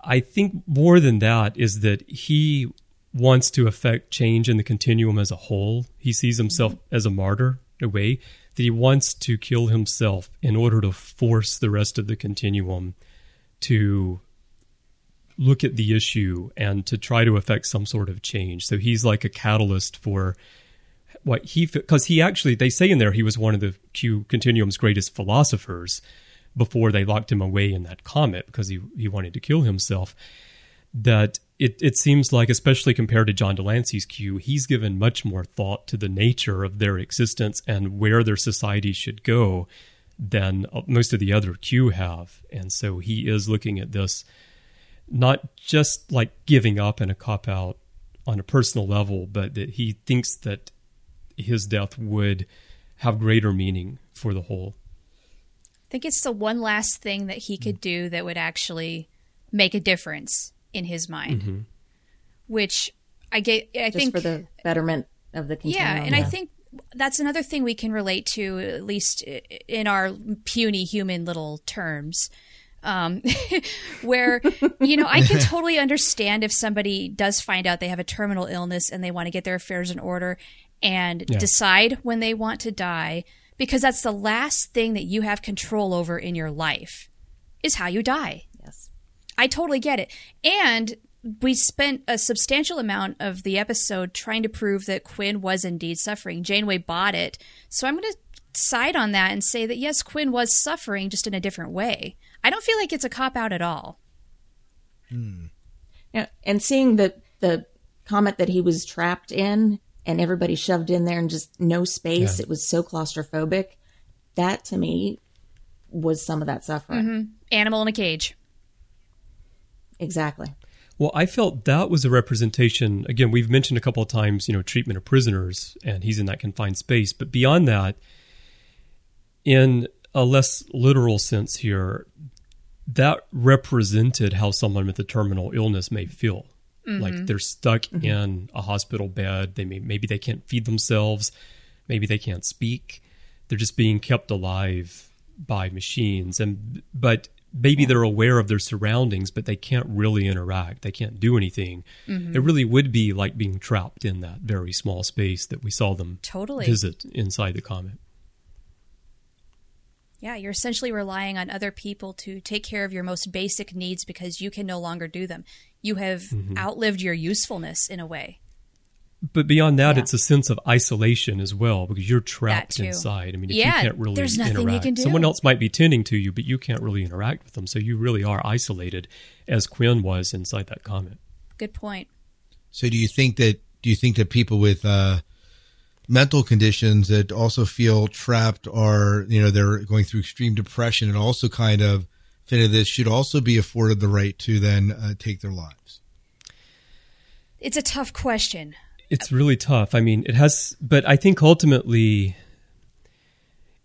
I think more than that is that he wants to affect change in the continuum as a whole. He sees himself as a martyr in a way that he wants to kill himself in order to force the rest of the continuum to look at the issue and to try to affect some sort of change. So he's like a catalyst for what he because he actually they say in there he was one of the Q Continuum's greatest philosophers before they locked him away in that comet because he he wanted to kill himself. That it it seems like, especially compared to John de Lancie's Q, he's given much more thought to the nature of their existence and where their society should go than uh, most of the other Q have, and so he is looking at this not just like giving up and a cop out on a personal level, but that he thinks that his death would have greater meaning for the whole. I think it's the one last thing that he could mm. do that would actually make a difference in his mind. Mm-hmm. Which I get I Just think for the betterment of the continuum. Yeah, and yeah. I think that's another thing we can relate to at least in our puny human little terms. Um, where you know I can totally understand if somebody does find out they have a terminal illness and they want to get their affairs in order and yeah. decide when they want to die because that's the last thing that you have control over in your life is how you die. Yes. I totally get it. And we spent a substantial amount of the episode trying to prove that Quinn was indeed suffering. Janeway bought it. So I'm going to side on that and say that yes, Quinn was suffering just in a different way. I don't feel like it's a cop out at all. Hmm. Yeah, and seeing the the comet that he was trapped in and everybody shoved in there and just no space. Yeah. It was so claustrophobic. That to me was some of that suffering. Mm-hmm. Animal in a cage. Exactly. Well, I felt that was a representation. Again, we've mentioned a couple of times, you know, treatment of prisoners, and he's in that confined space. But beyond that, in a less literal sense here, that represented how someone with a terminal illness may feel. Mm-hmm. Like they're stuck mm-hmm. in a hospital bed. They may maybe they can't feed themselves, maybe they can't speak. They're just being kept alive by machines. And but maybe they're aware of their surroundings, but they can't really interact. They can't do anything. Mm-hmm. It really would be like being trapped in that very small space that we saw them totally visit inside the comet. Yeah, you're essentially relying on other people to take care of your most basic needs because you can no longer do them. You have mm-hmm. outlived your usefulness in a way. But beyond that, yeah. it's a sense of isolation as well because you're trapped inside. I mean, if yeah, you can't really there's nothing interact, you can do. someone else might be tending to you, but you can't really interact with them. So you really are isolated, as Quinn was inside that comet. Good point. So do you think that do you think that people with uh, mental conditions that also feel trapped are you know they're going through extreme depression and also kind of fit into this should also be afforded the right to then uh, take their lives it's a tough question it's really tough i mean it has but i think ultimately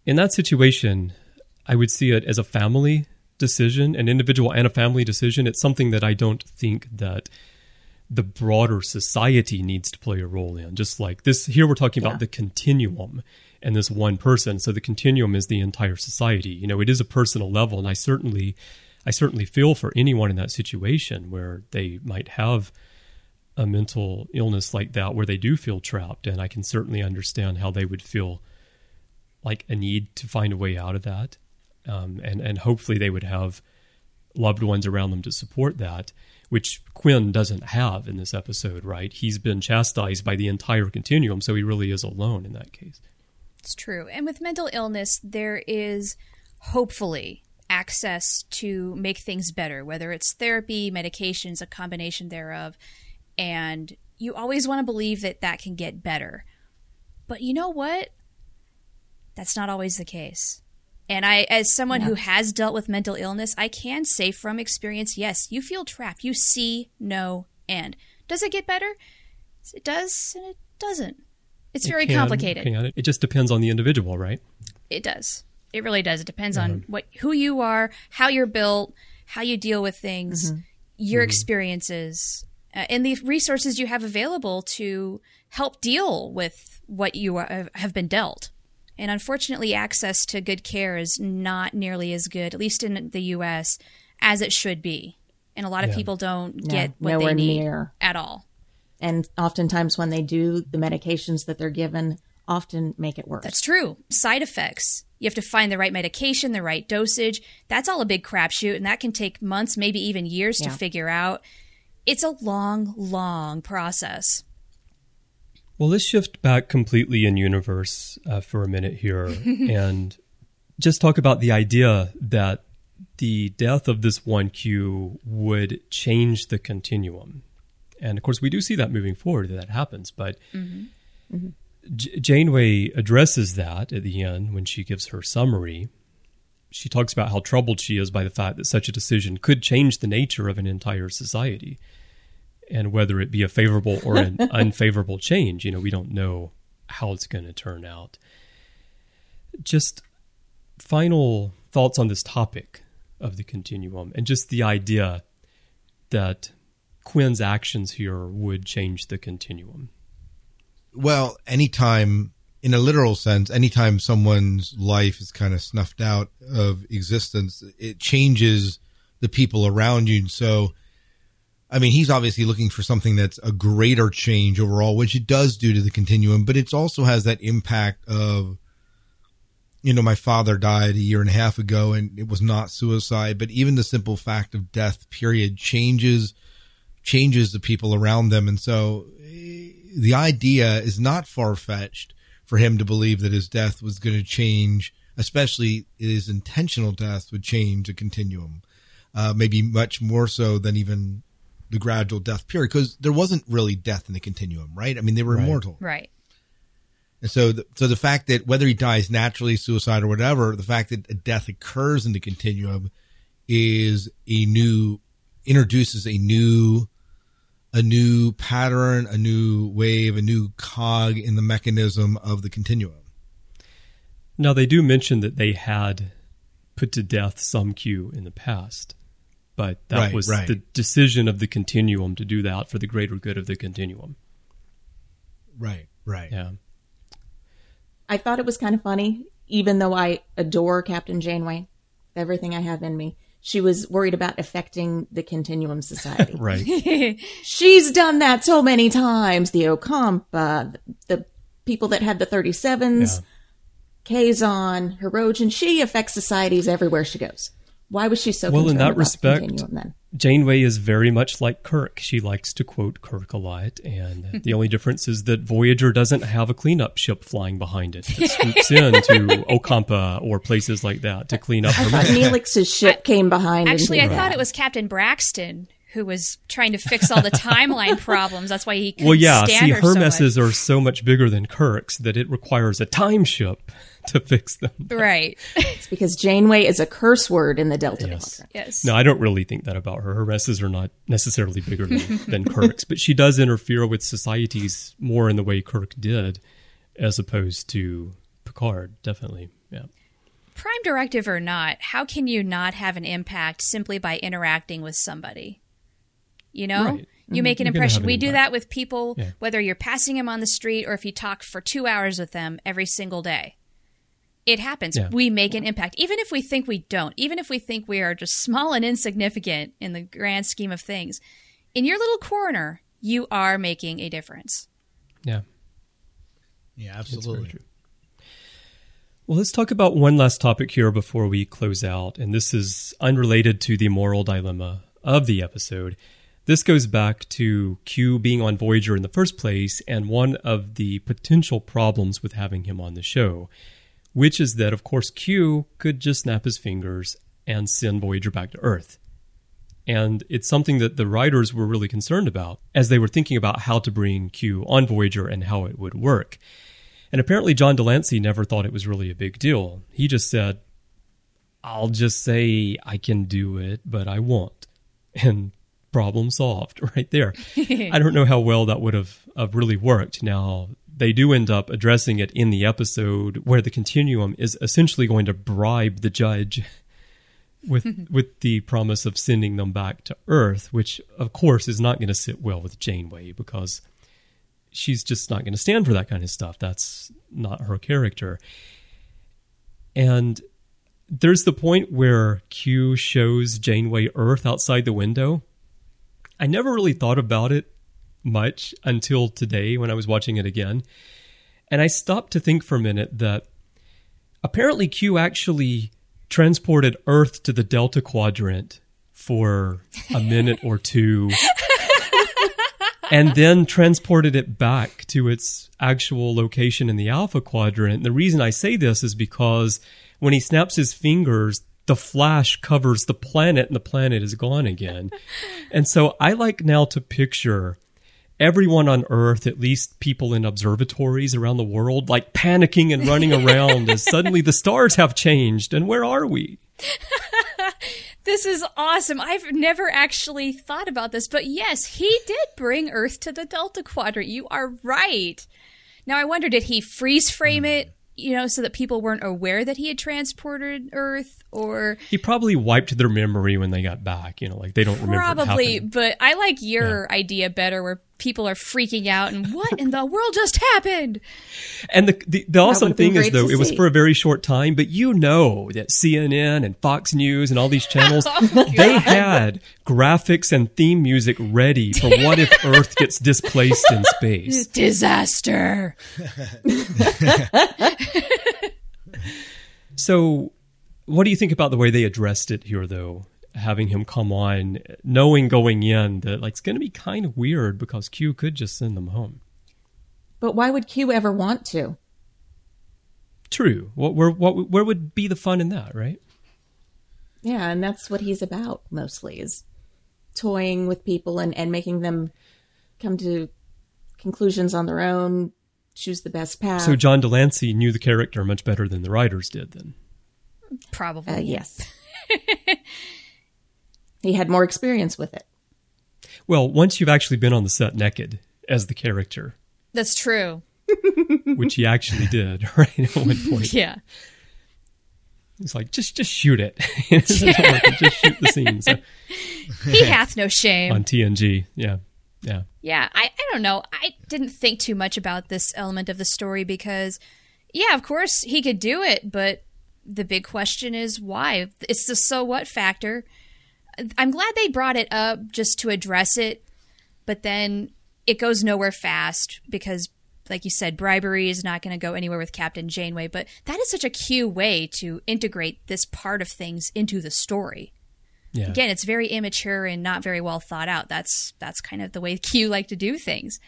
in that situation i would see it as a family decision an individual and a family decision it's something that i don't think that the broader society needs to play a role in. Just like this, here we're talking yeah. about the continuum and this one person. So the continuum is the entire society. You know, it is a personal level, and I certainly, I certainly feel for anyone in that situation where they might have a mental illness like that, where they do feel trapped, and I can certainly understand how they would feel like a need to find a way out of that, um, and and hopefully they would have loved ones around them to support that which Quinn doesn't have in this episode, right? He's been chastised by the entire continuum, so he really is alone in that case. It's true. And with mental illness, there is hopefully access to make things better, whether it's therapy, medications, a combination thereof. And you always want to believe that that can get better. But you know what? That's not always the case. And I, as someone yeah. who has dealt with mental illness, I can say from experience, yes, you feel trapped. You see no end. Does it get better? It does, and it doesn't. It's it very can, complicated. It, it just depends on the individual, right? It does. It really does. It depends mm-hmm. on what who you are, how you're built, how you deal with things, mm-hmm. your mm-hmm. experiences, uh, and the resources you have available to help deal with what you are, have been dealt. And unfortunately, access to good care is not nearly as good, at least in the U.S., as it should be. And a lot of people don't no, get what they need near. at all. And oftentimes, when they do, the medications that they're given often make it worse. That's true. Side effects. You have to find the right medication, the right dosage. That's all a big crapshoot, and that can take months, maybe even years yeah. to figure out. It's a long, long process. Well, let's shift back completely in universe uh, for a minute here and just talk about the idea that the death of this 1Q would change the continuum. And of course, we do see that moving forward that that happens. But mm-hmm. Mm-hmm. J- Janeway addresses that at the end when she gives her summary. She talks about how troubled she is by the fact that such a decision could change the nature of an entire society and whether it be a favorable or an unfavorable change. You know, we don't know how it's going to turn out. Just final thoughts on this topic of the continuum and just the idea that Quinn's actions here would change the continuum. Well, anytime, in a literal sense, anytime someone's life is kind of snuffed out of existence, it changes the people around you. So, I mean, he's obviously looking for something that's a greater change overall, which it does do to the continuum, but it also has that impact of, you know, my father died a year and a half ago and it was not suicide, but even the simple fact of death period changes, changes the people around them. And so eh, the idea is not far fetched for him to believe that his death was going to change, especially his intentional death would change a continuum. Uh, maybe much more so than even the gradual death period because there wasn't really death in the continuum, right? I mean, they were right. immortal, right? And so, the, so the fact that whether he dies naturally, suicide, or whatever, the fact that a death occurs in the continuum is a new introduces a new a new pattern, a new wave, a new cog in the mechanism of the continuum. Now, they do mention that they had put to death some Q in the past, but that Right, was right. the decision of the continuum to do that for the greater good of the continuum. Right, right. Yeah. I thought it was kind of funny, even though I adore Captain Janeway, everything I have in me. She was worried about affecting the Continuum Society. Right. She's done that so many times. The Ocampa, the people that had the 37s, Kazon, Hirogen. She affects societies everywhere she goes. Why was she so Well, in that about the respect- then? Janeway is very much like Kirk. She likes to quote Kirk a lot, and the only difference is that Voyager doesn't have a cleanup ship flying behind it that swoops in to Ocampa or places like that to clean up I her thought mess. Neelix's ship came behind. and Actually, I did thought it was Captain Braxton who was trying to fix all the timeline problems. That's why he couldn't Well, yeah. stand See, her, her so messes are so much bigger than Kirk's that it requires a time ship to fix them. Right. It's because Janeway is a curse word in the Delta Yes. Quadrant. yes. No, I don't really think that about her. Her messes are not necessarily bigger than, than Kirk's, but she does interfere with societies more in the way Kirk did, as opposed to Picard. Definitely, yeah. Prime directive or not, how can you not have an impact simply by interacting with somebody? You know? Right. You mm-hmm. make an You're impression. an We do that with people, Yeah. whether you're passing them on the street or if you talk for two hours with them every single day. It happens. Yeah. We make an impact. Even if we think we don't, even if we think we are just small and insignificant in the grand scheme of things, in your little corner, you are making a difference. Yeah. Yeah, absolutely. true. Well, let's talk about one last topic here before we close out, and this is unrelated to the moral dilemma of the episode. This goes back to Q being on Voyager in the first place, and one of the potential problems with having him on the show, which is that, of course, Q could just snap his fingers and send Voyager back to Earth. And it's something that the writers were really concerned about as they were thinking about how to bring Q on Voyager and how it would work. And apparently, John de Lancie never thought it was really a big deal. He just said, I'll just say I can do it, but I won't. And problem solved right there. I don't know how well that would have, have really worked. Now, they do end up addressing it in the episode where the continuum is essentially going to bribe the judge with with the promise of sending them back to Earth, which of course is not going to sit well with Janeway because she's just not going to stand for that kind of stuff. That's not her character. And there's the point where Q shows Janeway Earth outside the window. I never really thought about it much until today when I was watching it again. And I stopped to think for a minute that apparently Q actually transported Earth to the Delta Quadrant for a minute or two and then transported it back to its actual location in the Alpha Quadrant. The reason I say this is because when he snaps his fingers, the flash covers the planet and the planet is gone again. and so I like now to picture everyone on Earth, at least people in observatories around the world, like panicking and running around as suddenly the stars have changed. And where are we? This is awesome. I've never actually thought about this, but yes, he did bring Earth to the Delta Quadrant. You are right. Now, I wonder, did he freeze frame hmm. it, you know, so that people weren't aware that he had transported Earth, or He probably wiped their memory when they got back. You know, like they don't remember. probably? But I like your idea better, where people are freaking out and what in the world just happened? And the the, the awesome thing is though, to it was for a very short time, but you know that CNN and Fox News and all these channels, Oh they had graphics and theme music ready for what if Earth gets displaced in space. Disaster. So, what do you think about the way they addressed it here, though? Having him come on, knowing going in that like it's going to be kind of weird because Q could just send them home. But why would Q ever want to? True. What where what where would be the fun in that, right? Yeah, and that's what he's about mostly is toying with people and, and making them come to conclusions on their own, choose the best path. So John de Lancie knew the character much better than the writers did. Then Probably. uh, yes. he had more experience with it. Well, once you've actually been on the set naked as the character, That's true. which he actually did, right? At one point. Yeah. He's like, just just shoot it. It just shoot the scene. So, He hath no shame. on TNG. Yeah. Yeah. Yeah, I, I don't know. I didn't think too much about this element of the story because, yeah, of course he could do it, but the big question is why? It's the so what factor. I'm glad they brought it up just to address it, but then it goes nowhere fast because, like you said, bribery is not going to go anywhere with Captain Janeway. But that is such a way to integrate this part of things into the story Yeah. again it's very immature and not very well thought out that's that's kind of the way q like to do things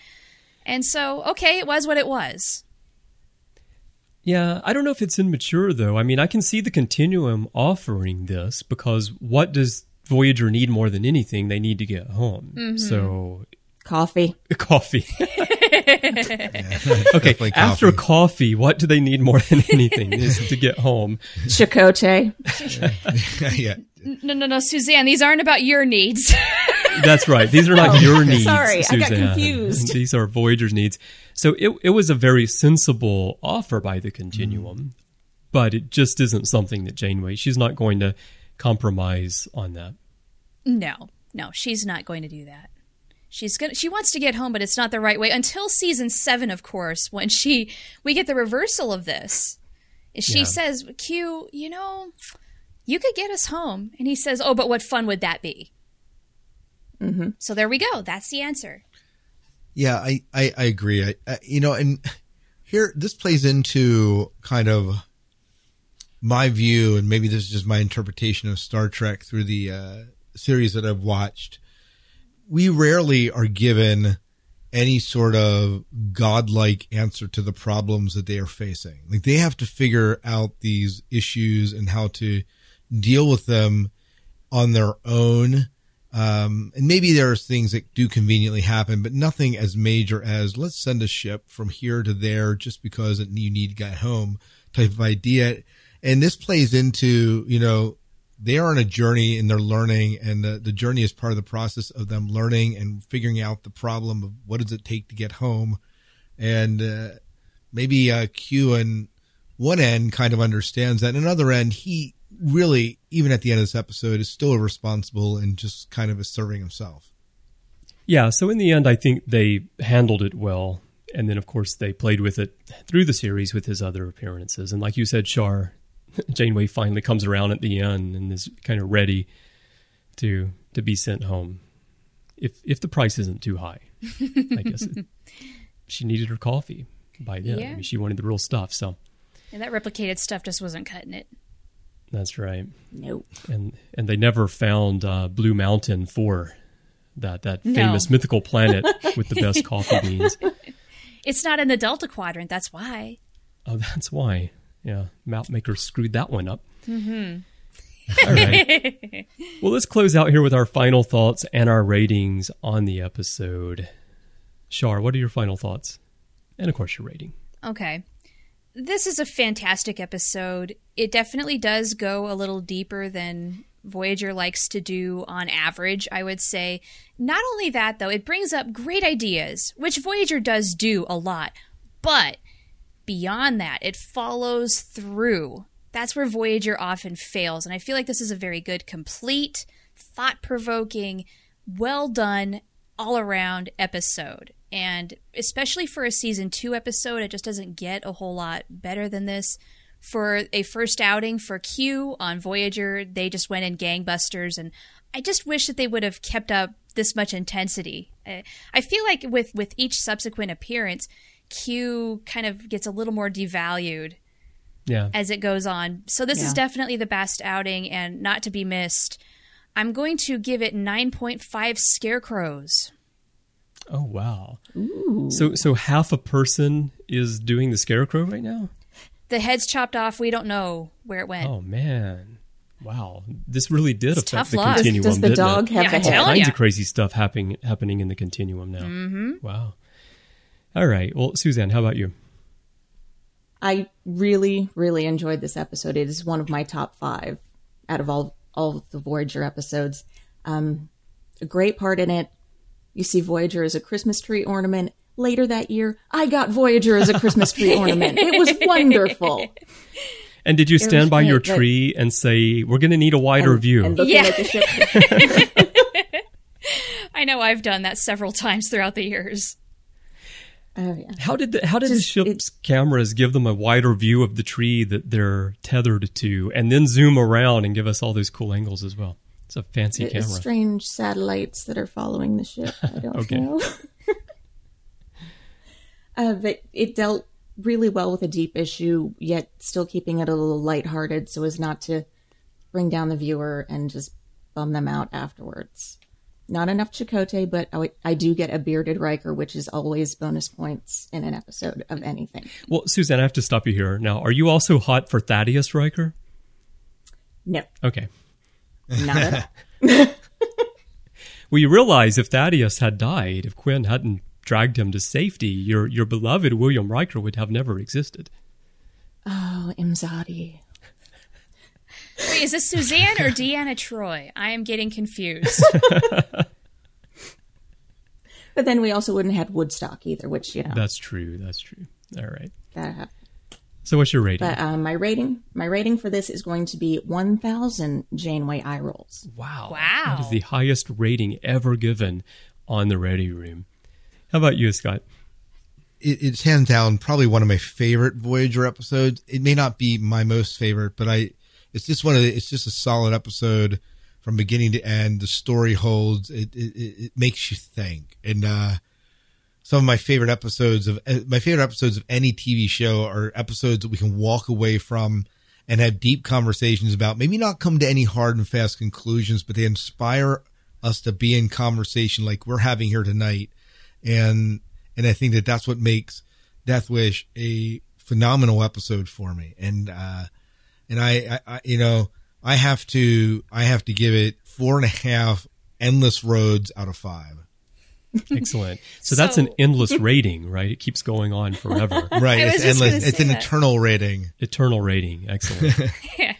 and so okay it was what it was Yeah, I don't know if it's immature though. I mean, I can see the continuum offering this because what does Voyager need more than anything? They need to get home. Mm-hmm. So Coffee. coffee. okay, Definitely after coffee. coffee, what do they need more than anything is to get home. Chakotay. yeah. no no no suzanne these aren't about your needs That's right. These are not oh, your needs. Oh, sorry, I got confused. These are Voyager's needs. So it it was a very sensible offer by the Continuum, but it just isn't something that Janeway. She's not going to compromise on that. no no she's not going to do that she's gonna she wants to get home but it's not the right way until season seven of course when she we get the reversal of this she Yeah. says q you know you could get us home and he says oh but what fun would that be mm-hmm. so there we go that's the answer Yeah, I, I, I agree. I, I, you know, and here, this plays into kind of my view, and maybe this is just my interpretation of Star Trek through the uh, series that I've watched. We rarely are given any sort of godlike answer to the problems that they are facing. Like they have to figure out these issues and how to deal with them on their own. Um, and maybe there are things that do conveniently happen, but nothing as major as let's send a ship from here to there just because you need to get home type of idea. And this plays into, you know, they are on a journey and they're learning and the, the journey is part of the process of them learning and figuring out the problem of what does it take to get home. And, uh, maybe, uh, Q and one end kind of understands that. And another end, he really, even at the end of this episode, is still irresponsible and just kind of is serving himself. Yeah, so in the end, I think they handled it well. And then, of course, they played with it through the series with his other appearances. And like you said, Shar, Janeway finally comes around at the end and is kind of ready to to be sent home. If if the price isn't too high, I guess it, she needed her coffee by then. I mean, she wanted the real stuff. So And that replicated stuff just wasn't cutting it. That's right. Nope. And and they never found uh, Blue Mountain for that that No. famous mythical planet with the best coffee beans. It's not in the Delta Quadrant. That's why. Oh, that's why. Yeah, map maker screwed that one up. Mm-hmm. All right. well, let's close out here with our final thoughts and our ratings on the episode. Shar, what are your final thoughts? And of course, your rating. Okay. This is a fantastic episode. It definitely does go a little deeper than Voyager likes to do on average, I would say. Not only that, though, it brings up great ideas, which Voyager does do a lot. But beyond that, it follows through. That's where Voyager often fails. And I feel like this is a very good, complete, thought provoking, well done, all around episode. And especially for a season two episode, it just doesn't get a whole lot better than this. For a first outing for Q on Voyager, they just went in gangbusters. And I just wish that they would have kept up this much intensity. I I feel like with, with each subsequent appearance, Q kind of gets a little more devalued Yeah. as it goes on. So this is definitely the best outing and not to be missed. I'm going to give it 9.5 scarecrows. Oh wow. So so half a person is doing the scarecrow right now. The head's chopped off. We don't know where it went. Oh man. Wow. This really did It's affect the luck. Continuum. does the didn't dog it? have Yeah, the head? telling All kinds ya. of crazy stuff happening happening in the continuum now. Mm-hmm. Wow. All right. Well, Suzanne, how about you? I really, really enjoyed this episode. It is one of my top five out of all all of the Voyager episodes. Um, a great part in it. You see Voyager as a Christmas tree ornament. Later that year, I got Voyager as a Christmas tree ornament. It was wonderful. And did you stand by your tree and say, "We're going to need a wider and, view"? And Yeah. at the ship. I know I've done that several times throughout the years. Oh yeah. How did the, how did the ship's it's- cameras give them a wider view of the tree that they're tethered to, and then zoom around and give us all those cool angles as well? It's a fancy It- camera. strange satellites that are following the ship. I don't Okay. know. uh, but it dealt really well with a deep issue, yet still keeping it a little lighthearted so as not to bring down the viewer and just bum them out afterwards. Not enough Chakotay, but I, I do get a bearded Riker, which is always bonus points in an episode of anything. Well, Suzanne, I have to stop you here. Now, are you also hot for Thaddeus Riker? No, Okay. Not at all. Well, you realize if Thaddeus had died, if Quinn hadn't dragged him to safety, your your beloved William Riker would have never existed. Oh, Imzadi. Wait, is this Suzanne or Deanna Troi? I am getting confused. But then we also wouldn't have had Woodstock either, which, you know, That's true. That's true. All right. that happened. So, what's your rating? But um, my rating, my rating for this is going to be 1,000 Janeway eye rolls. wow. Wow. That is the highest rating ever given on the Ready Room. How about you, Scott? it, it's hands down probably one of my favorite Voyager episodes. It may not be my most favorite, but I it's just one of the, it's just a solid episode from beginning to end. The story holds. It it, it it makes you think. And uh some of my favorite episodes of uh, my favorite episodes of any TV show are episodes that we can walk away from and have deep conversations about. Maybe not come to any hard and fast conclusions, but they inspire us to be in conversation like we're having here tonight. And and I think that that's what makes Death Wish a phenomenal episode for me. And uh, and I, I, I, you know, I have to, I have to give it four and a half endless roads out of five. Excellent. So, that's an endless rating, right? It keeps going on forever. Right? It's endless. It's an that. eternal rating. Eternal rating. Excellent.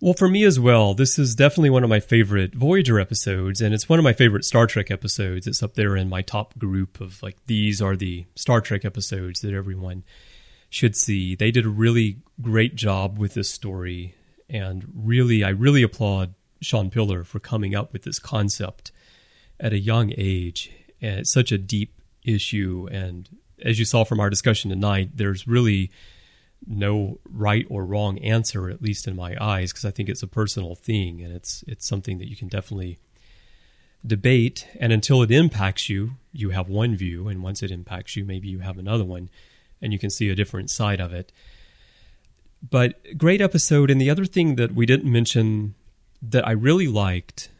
Well, for me as well, this is definitely one of my favorite Voyager episodes, and it's one of my favorite Star Trek episodes. It's up there in my top group of like these are the Star Trek episodes that everyone should see. They did a really great job with this story, and really, I really applaud Shawn Piller for coming up with this concept at a young age. And it's such a deep issue, and as you saw from our discussion tonight, there's really no right or wrong answer, at least in my eyes, because I think it's a personal thing and it's it's something that you can definitely debate. And until it impacts you, you have one view, and once it impacts you, maybe you have another one, and you can see a different side of it. But great episode. And the other thing that we didn't mention that I really liked,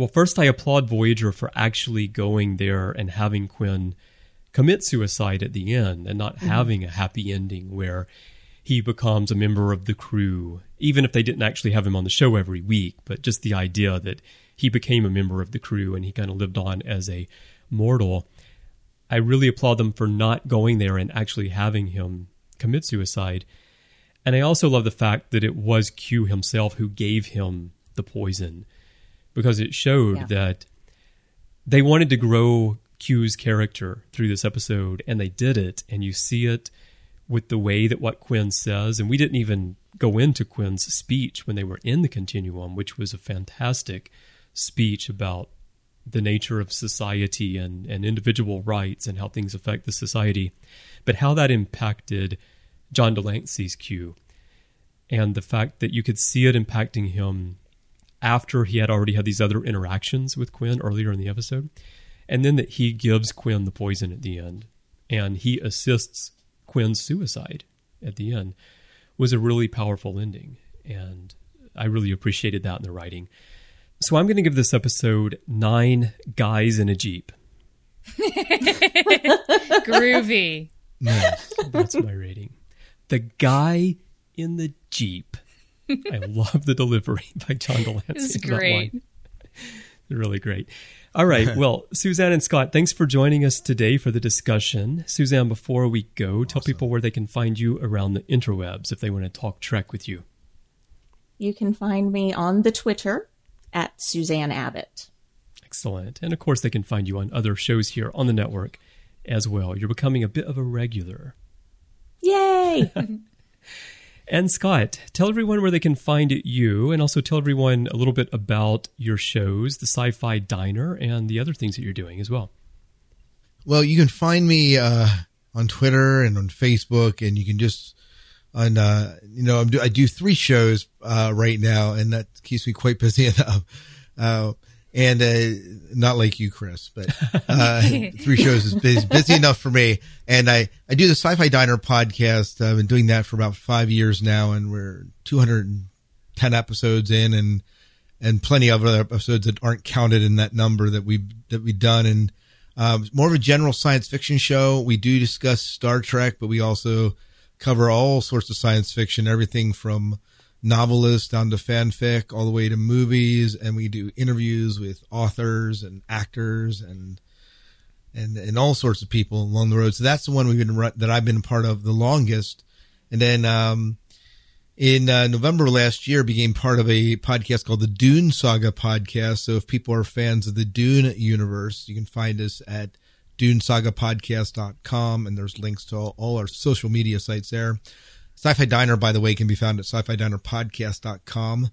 well, first I applaud Voyager for actually going there and having Quinn commit suicide at the end and not mm-hmm. having a happy ending where he becomes a member of the crew, even if they didn't actually have him on the show every week, but just the idea that he became a member of the crew and he kind of lived on as a mortal. I really applaud them for not going there and actually having him commit suicide. And I also love the fact that it was Q himself who gave him the poison because it showed Yeah. that they wanted to grow Q's character through this episode, and they did it. And you see it with the way that what Quinn says. And we didn't even go into Quinn's speech when they were in the continuum, which was a fantastic speech about the nature of society and, and individual rights and how things affect the society, but how that impacted John de Lancie's Q. And the fact that you could see it impacting him after he had already had these other interactions with Quinn earlier in the episode. And then that he gives Quinn the poison at the end and he assists Quinn's suicide at the end was a really powerful ending. And I really appreciated that in the writing. So I'm going to give this episode nine guys in a Jeep. Groovy. Nice. That's my rating. The guy in the Jeep. I love the delivery by John de Lancie. This is great. Really great. All right. Well, Suzanne and Scott, thanks for joining us today for the discussion. Suzanne, before we go, tell people where they can find you around the interwebs if they want to talk Trek with you. You can find me on the Twitter at Suzanne Abbott. Excellent. And of course, they can find you on other shows here on the network as well. You're becoming a bit of a regular. Yay! And Scott, tell everyone where they can find you and also tell everyone a little bit about your shows, the Sci Fi Diner, and the other things that you're doing as well. Well, you can find me uh, on Twitter and on Facebook, and you can just on uh, you know do, I do three shows uh, right now, and that keeps me quite busy enough. And uh, not like you, Chris, but uh, three shows is busy, busy, enough for me. And I, I do the Sci-Fi Diner podcast. I've been doing that for about five years now, and we're 210 episodes in, and and plenty of other episodes that aren't counted in that number that we that we've done. And um, more of a general science fiction show. We do discuss Star Trek, but we also cover all sorts of science fiction, everything from novelists down to fanfic, all the way to movies, and we do interviews with authors and actors and and and all sorts of people along the road. So that's the one we've been that I've been part of the longest. And then um, in uh, November last year, became part of a podcast called the Dune Saga podcast. So if people are fans of the Dune universe, you can find us at dunesagapodcast.com and there's links to all, all our social media sites there. Sci-Fi Diner, by the way, can be found at sci-fi diner podcast.com.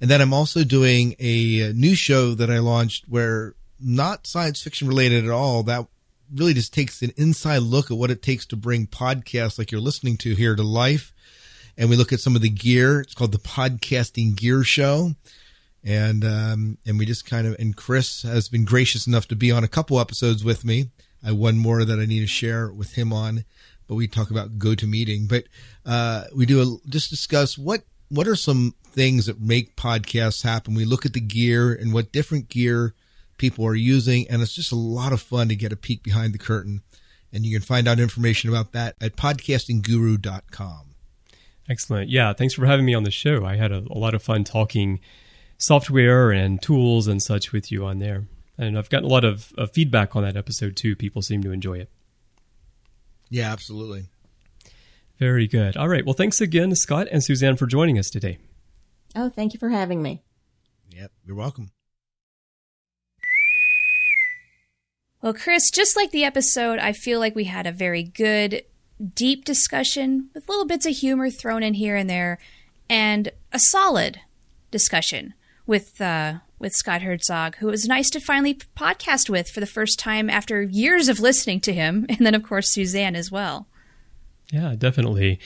And then I'm also doing a new show that I launched where not science fiction related at all. That really just takes an inside look at what it takes to bring podcasts like you're listening to here to life. And we look at some of the gear. It's called the Podcasting Gear Show. And, um, and we just kind of, and Chris has been gracious enough to be on a couple episodes with me. I one more that I need to share with him on but we talk about go GoToMeeting. But uh, we do a, just discuss what what are some things that make podcasts happen. We look at the gear and what different gear people are using, and it's just a lot of fun to get a peek behind the curtain. And you can find out information about that at podcastingguru.com. Excellent. Yeah, thanks for having me on the show. I had a, a lot of fun talking software and tools and such with you on there. And I've gotten a lot of, of feedback on that episode too. People seem to enjoy it. Yeah, absolutely. Very good. All right. Well, thanks again, Scott and Suzanne, for joining us today. Oh, thank you for having me. Yep, you're welcome. Well, Chris, just like the episode, I feel like we had a very good, deep discussion with little bits of humor thrown in here and there, and a solid discussion with uh, with Scott Hertzog, who it was nice to finally podcast with for the first time after years of listening to him, and then of course Suzanne as well. Yeah, definitely.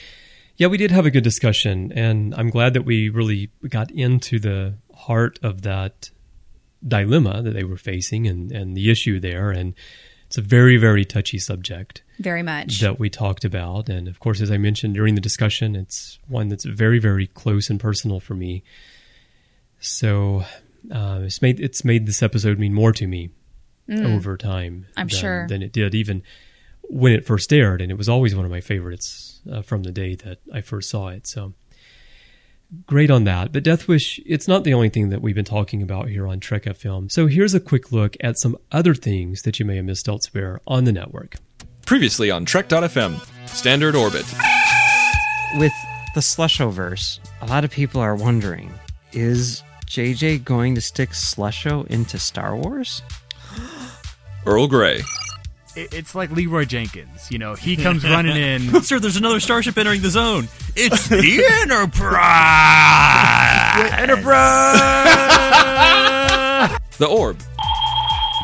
Yeah, we did have a good discussion, and I'm glad that we really got into the heart of that dilemma that they were facing and, and the issue there. And it's a very, very touchy subject. Very much. That we talked about. And of course, as I mentioned during the discussion, it's one that's very, very close and personal for me. So uh, it's made it's made this episode mean more to me mm. over time. I'm than, sure than it did even when it first aired, and it was always one of my favorites uh, from the day that I first saw it. So great on that. But Death Wish, it's not the only thing that we've been talking about here on Trek FM. So here's a quick look at some other things that you may have missed elsewhere on the network. Previously on Trek.fm, Standard Orbit. With the Slushoverse, a lot of people are wondering is JJ going to stick Slusho into Star Wars? Earl Grey. It's like Leeroy Jenkins. You know, he comes running in. Sir, there's another starship entering the zone. It's the Enterprise. Enterprise. the Orb.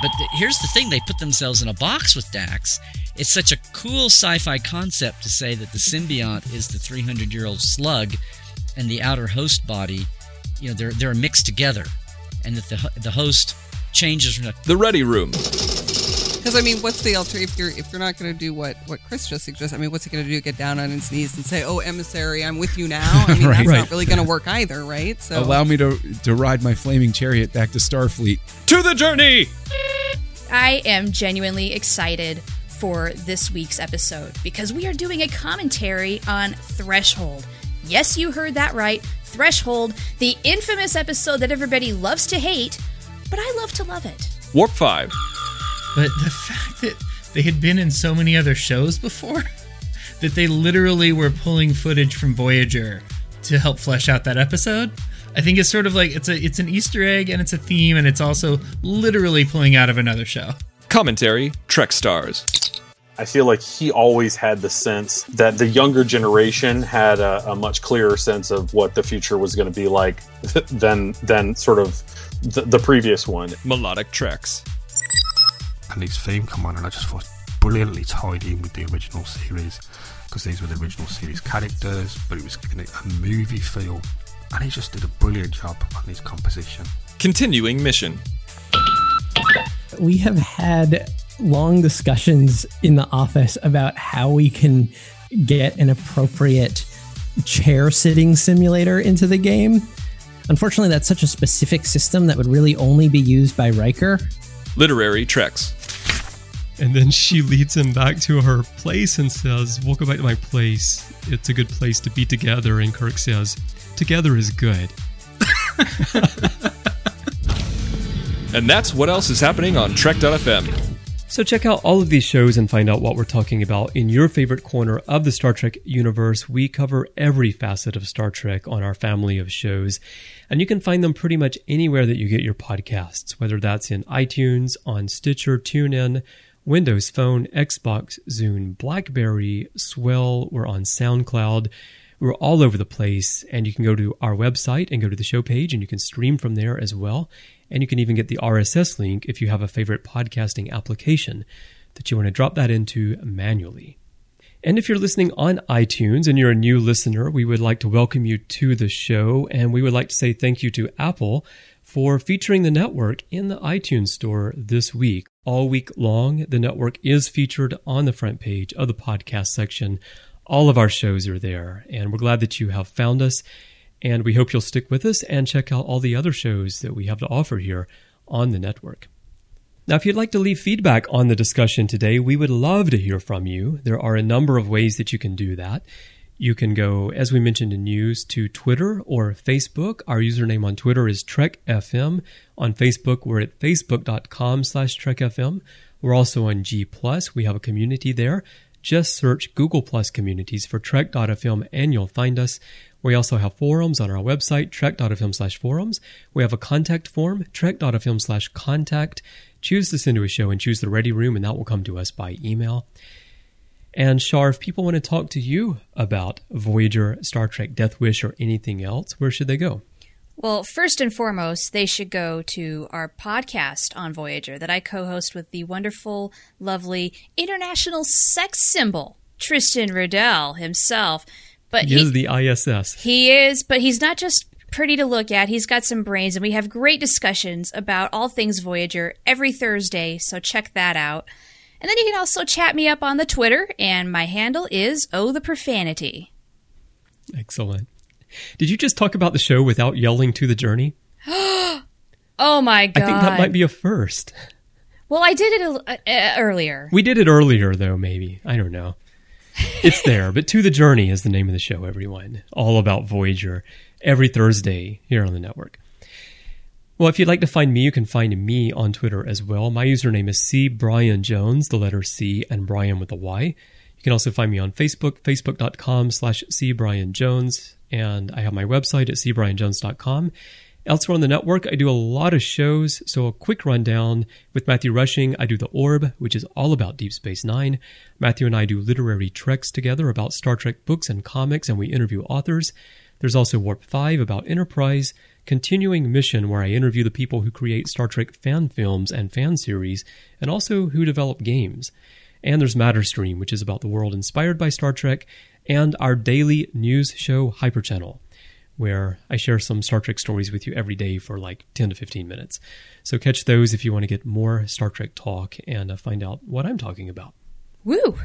But the, here's the thing: they put themselves in a box with Dax. It's such a cool sci-fi concept to say that the symbiont is the 300-year-old slug, and the outer host body you know they're they're mixed together, and that the the host changes from the ready room. Because I mean, what's the alternative if you're if you're not going to do what what Chris just suggested? I mean, what's he going to do? Get down on his knees and say, "Oh, emissary, I'm with you now." I mean, right, that's right. not really going to work either, right? So allow me to to ride my flaming chariot back to Starfleet. To the journey. I am genuinely excited for this week's episode because we are doing a commentary on Threshold. Yes, you heard that right. Threshold, the infamous episode that everybody loves to hate, but I love to love it. Warp 5. But the fact that they had been in so many other shows before, that they literally were pulling footage from Voyager to help flesh out that episode, I think it's sort of like it's a it's an Easter egg and it's a theme and it's also literally pulling out of another show. Commentary Trek Stars. I feel like he always had the sense that the younger generation had a, a much clearer sense of what the future was going to be like than than sort of the, the previous one. Melodic Treks. And his theme come on, and I just thought brilliantly tied in with the original series because these were the original series characters, but it was giving it a movie feel, and he just did a brilliant job on his composition. Continuing mission. We have had long discussions in the office about how we can get an appropriate chair sitting simulator into the game. Unfortunately, that's such a specific system that would really only be used by Riker. Literary Treks. And then she leads him back to her place and says, We'll go back to my place. It's a good place to be together. And Kirk says, Together is good. and that's what else is happening on Trek.fm. So check out all of these shows and find out what we're talking about in your favorite corner of the Star Trek universe. We cover every facet of Star Trek on our family of shows, and you can find them pretty much anywhere that you get your podcasts, whether that's in iTunes, on Stitcher, TuneIn, Windows Phone, Xbox, Zune, Blackberry, Swell, we're on SoundCloud. We're all over the place, and you can go to our website and go to the show page, and you can stream from there as well. And you can even get the RSS link if you have a favorite podcasting application that you want to drop that into manually. And if you're listening on iTunes and you're a new listener, we would like to welcome you to the show. And we would like to say thank you to Apple for featuring the network in the iTunes store this week. All week long, the network is featured on the front page of the podcast section. All of our shows are there, and we're glad that you have found us and we hope you'll stick with us and check out all the other shows that we have to offer here on the network. Now, if you'd like to leave feedback on the discussion today, we would love to hear from you. There are a number of ways that you can do that. You can go, as we mentioned in news, to Twitter or Facebook. Our username on Twitter is TrekFM. On Facebook, we're at facebook.com slash TrekFM. We're also on G+. We have a community there. Just search Google Plus communities for Trek.fm and you'll find us. We also have forums on our website, trek.fm slash forums. We have a contact form, trek.fm slash contact. Choose to send to a show and choose the ready room, and that will come to us by email. And Shar, if people want to talk to you about Voyager, Star Trek, Death Wish, or anything else, where should they go? Well, first and foremost, they should go to our podcast on Voyager that I co host with the wonderful, lovely international sex symbol, Tristan Riddell himself. But he, he is the ISS. He is, but he's not just pretty to look at. He's got some brains, and we have great discussions about all things Voyager every Thursday, so check that out. And then you can also chat me up on the Twitter, and my handle is Oh the Profanity. Excellent. Did you just talk about the show without yelling to the journey? oh my god! I think that might be a first. Well, I did it uh, uh, earlier. We did it earlier, though. Maybe I don't know it's there. But To the Journey is the name of the show, everyone. All about Voyager every Thursday here on the network. Well, if you'd like to find me, you can find me on Twitter as well. My username is C Bryan Jones, the letter C and Bryan with a Y. You can also find me on Facebook, facebook.com slash C Bryan Jones. And I have my website at cbryanjones.com. Elsewhere on the network, I do a lot of shows. So, a quick rundown with Matthew Rushing, I do The Orb, which is all about Deep Space Nine. Matthew and I do literary treks together about Star Trek books and comics, and we interview authors. There's also Warp 5 about Enterprise, Continuing Mission, where I interview the people who create Star Trek fan films and fan series, and also who develop games. And there's Matterstream, which is about the world inspired by Star Trek, and our daily news show, Hyper Channel where I share some Star Trek stories with you every day for like 10 to 15 minutes. So catch those if you want to get more Star Trek talk and uh, find out what I'm talking about. Woo!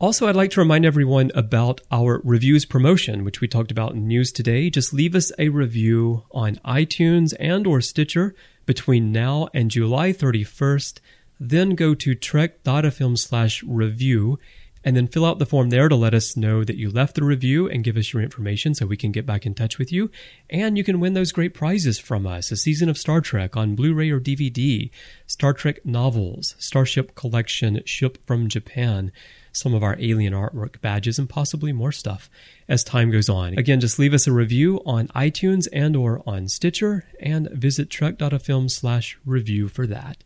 Also, I'd like to remind everyone about our reviews promotion, which we talked about in news today. Just leave us a review on iTunes and or Stitcher between now and July 31st. Then go to trek.fm slash review and then fill out the form there to let us know that you left the review and give us your information so we can get back in touch with you. And you can win those great prizes from us a season of Star Trek on Blu ray or DVD, Star Trek novels, Starship Collection, Ship from Japan some of our alien artwork badges and possibly more stuff as time goes on. Again, just leave us a review on iTunes and or on Stitcher and visit trek.fm slash review for that.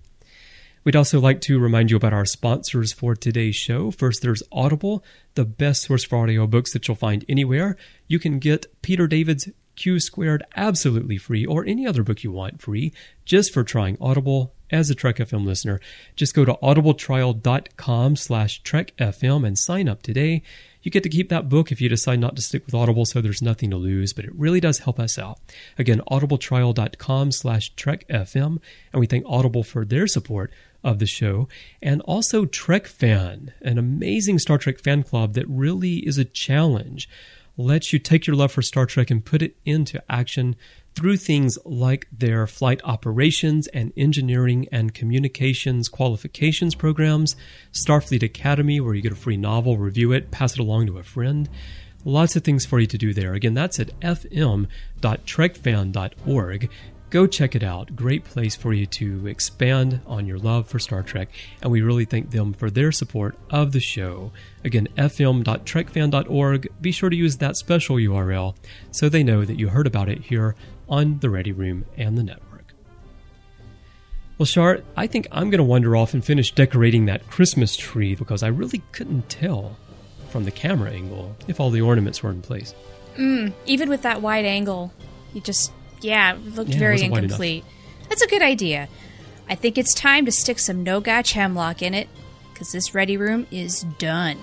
We'd also like to remind you about our sponsors for today's show. First, there's Audible, the best source for audio books that you'll find anywhere. You can get Peter David's Q Squared absolutely free, or any other book you want free, just for trying Audible as a Trek FM listener. Just go to audibletrial.com slash trekfm and sign up today. You get to keep that book if you decide not to stick with Audible, so there's nothing to lose, but it really does help us out. Again, audibletrial.com slash trekfm, and we thank Audible for their support of the show, and also Trek Fan, an amazing Star Trek fan club that really is a challenge. Lets you take your love for Star Trek and put it into action through things like their flight operations and engineering and communications qualifications programs, Starfleet Academy, where you get a free novel, review it, pass it along to a friend. Lots of things for you to do there. Again, that's at fm.trekfan.org. Go check it out. Great place for you to expand on your love for Star Trek, and we really thank them for their support of the show. Again, fm.trekfan.org. Be sure to use that special URL so they know that you heard about it here on the Ready Room and the network. Well, Shar, I think I'm going to wander off and finish decorating that Christmas tree because I really couldn't tell from the camera angle if all the ornaments were in place. Mm, even with that wide angle, you just yeah, it looked yeah, very it incomplete. That's a good idea. I think it's time to stick some Nogatch hemlock in it, because this ready room is done.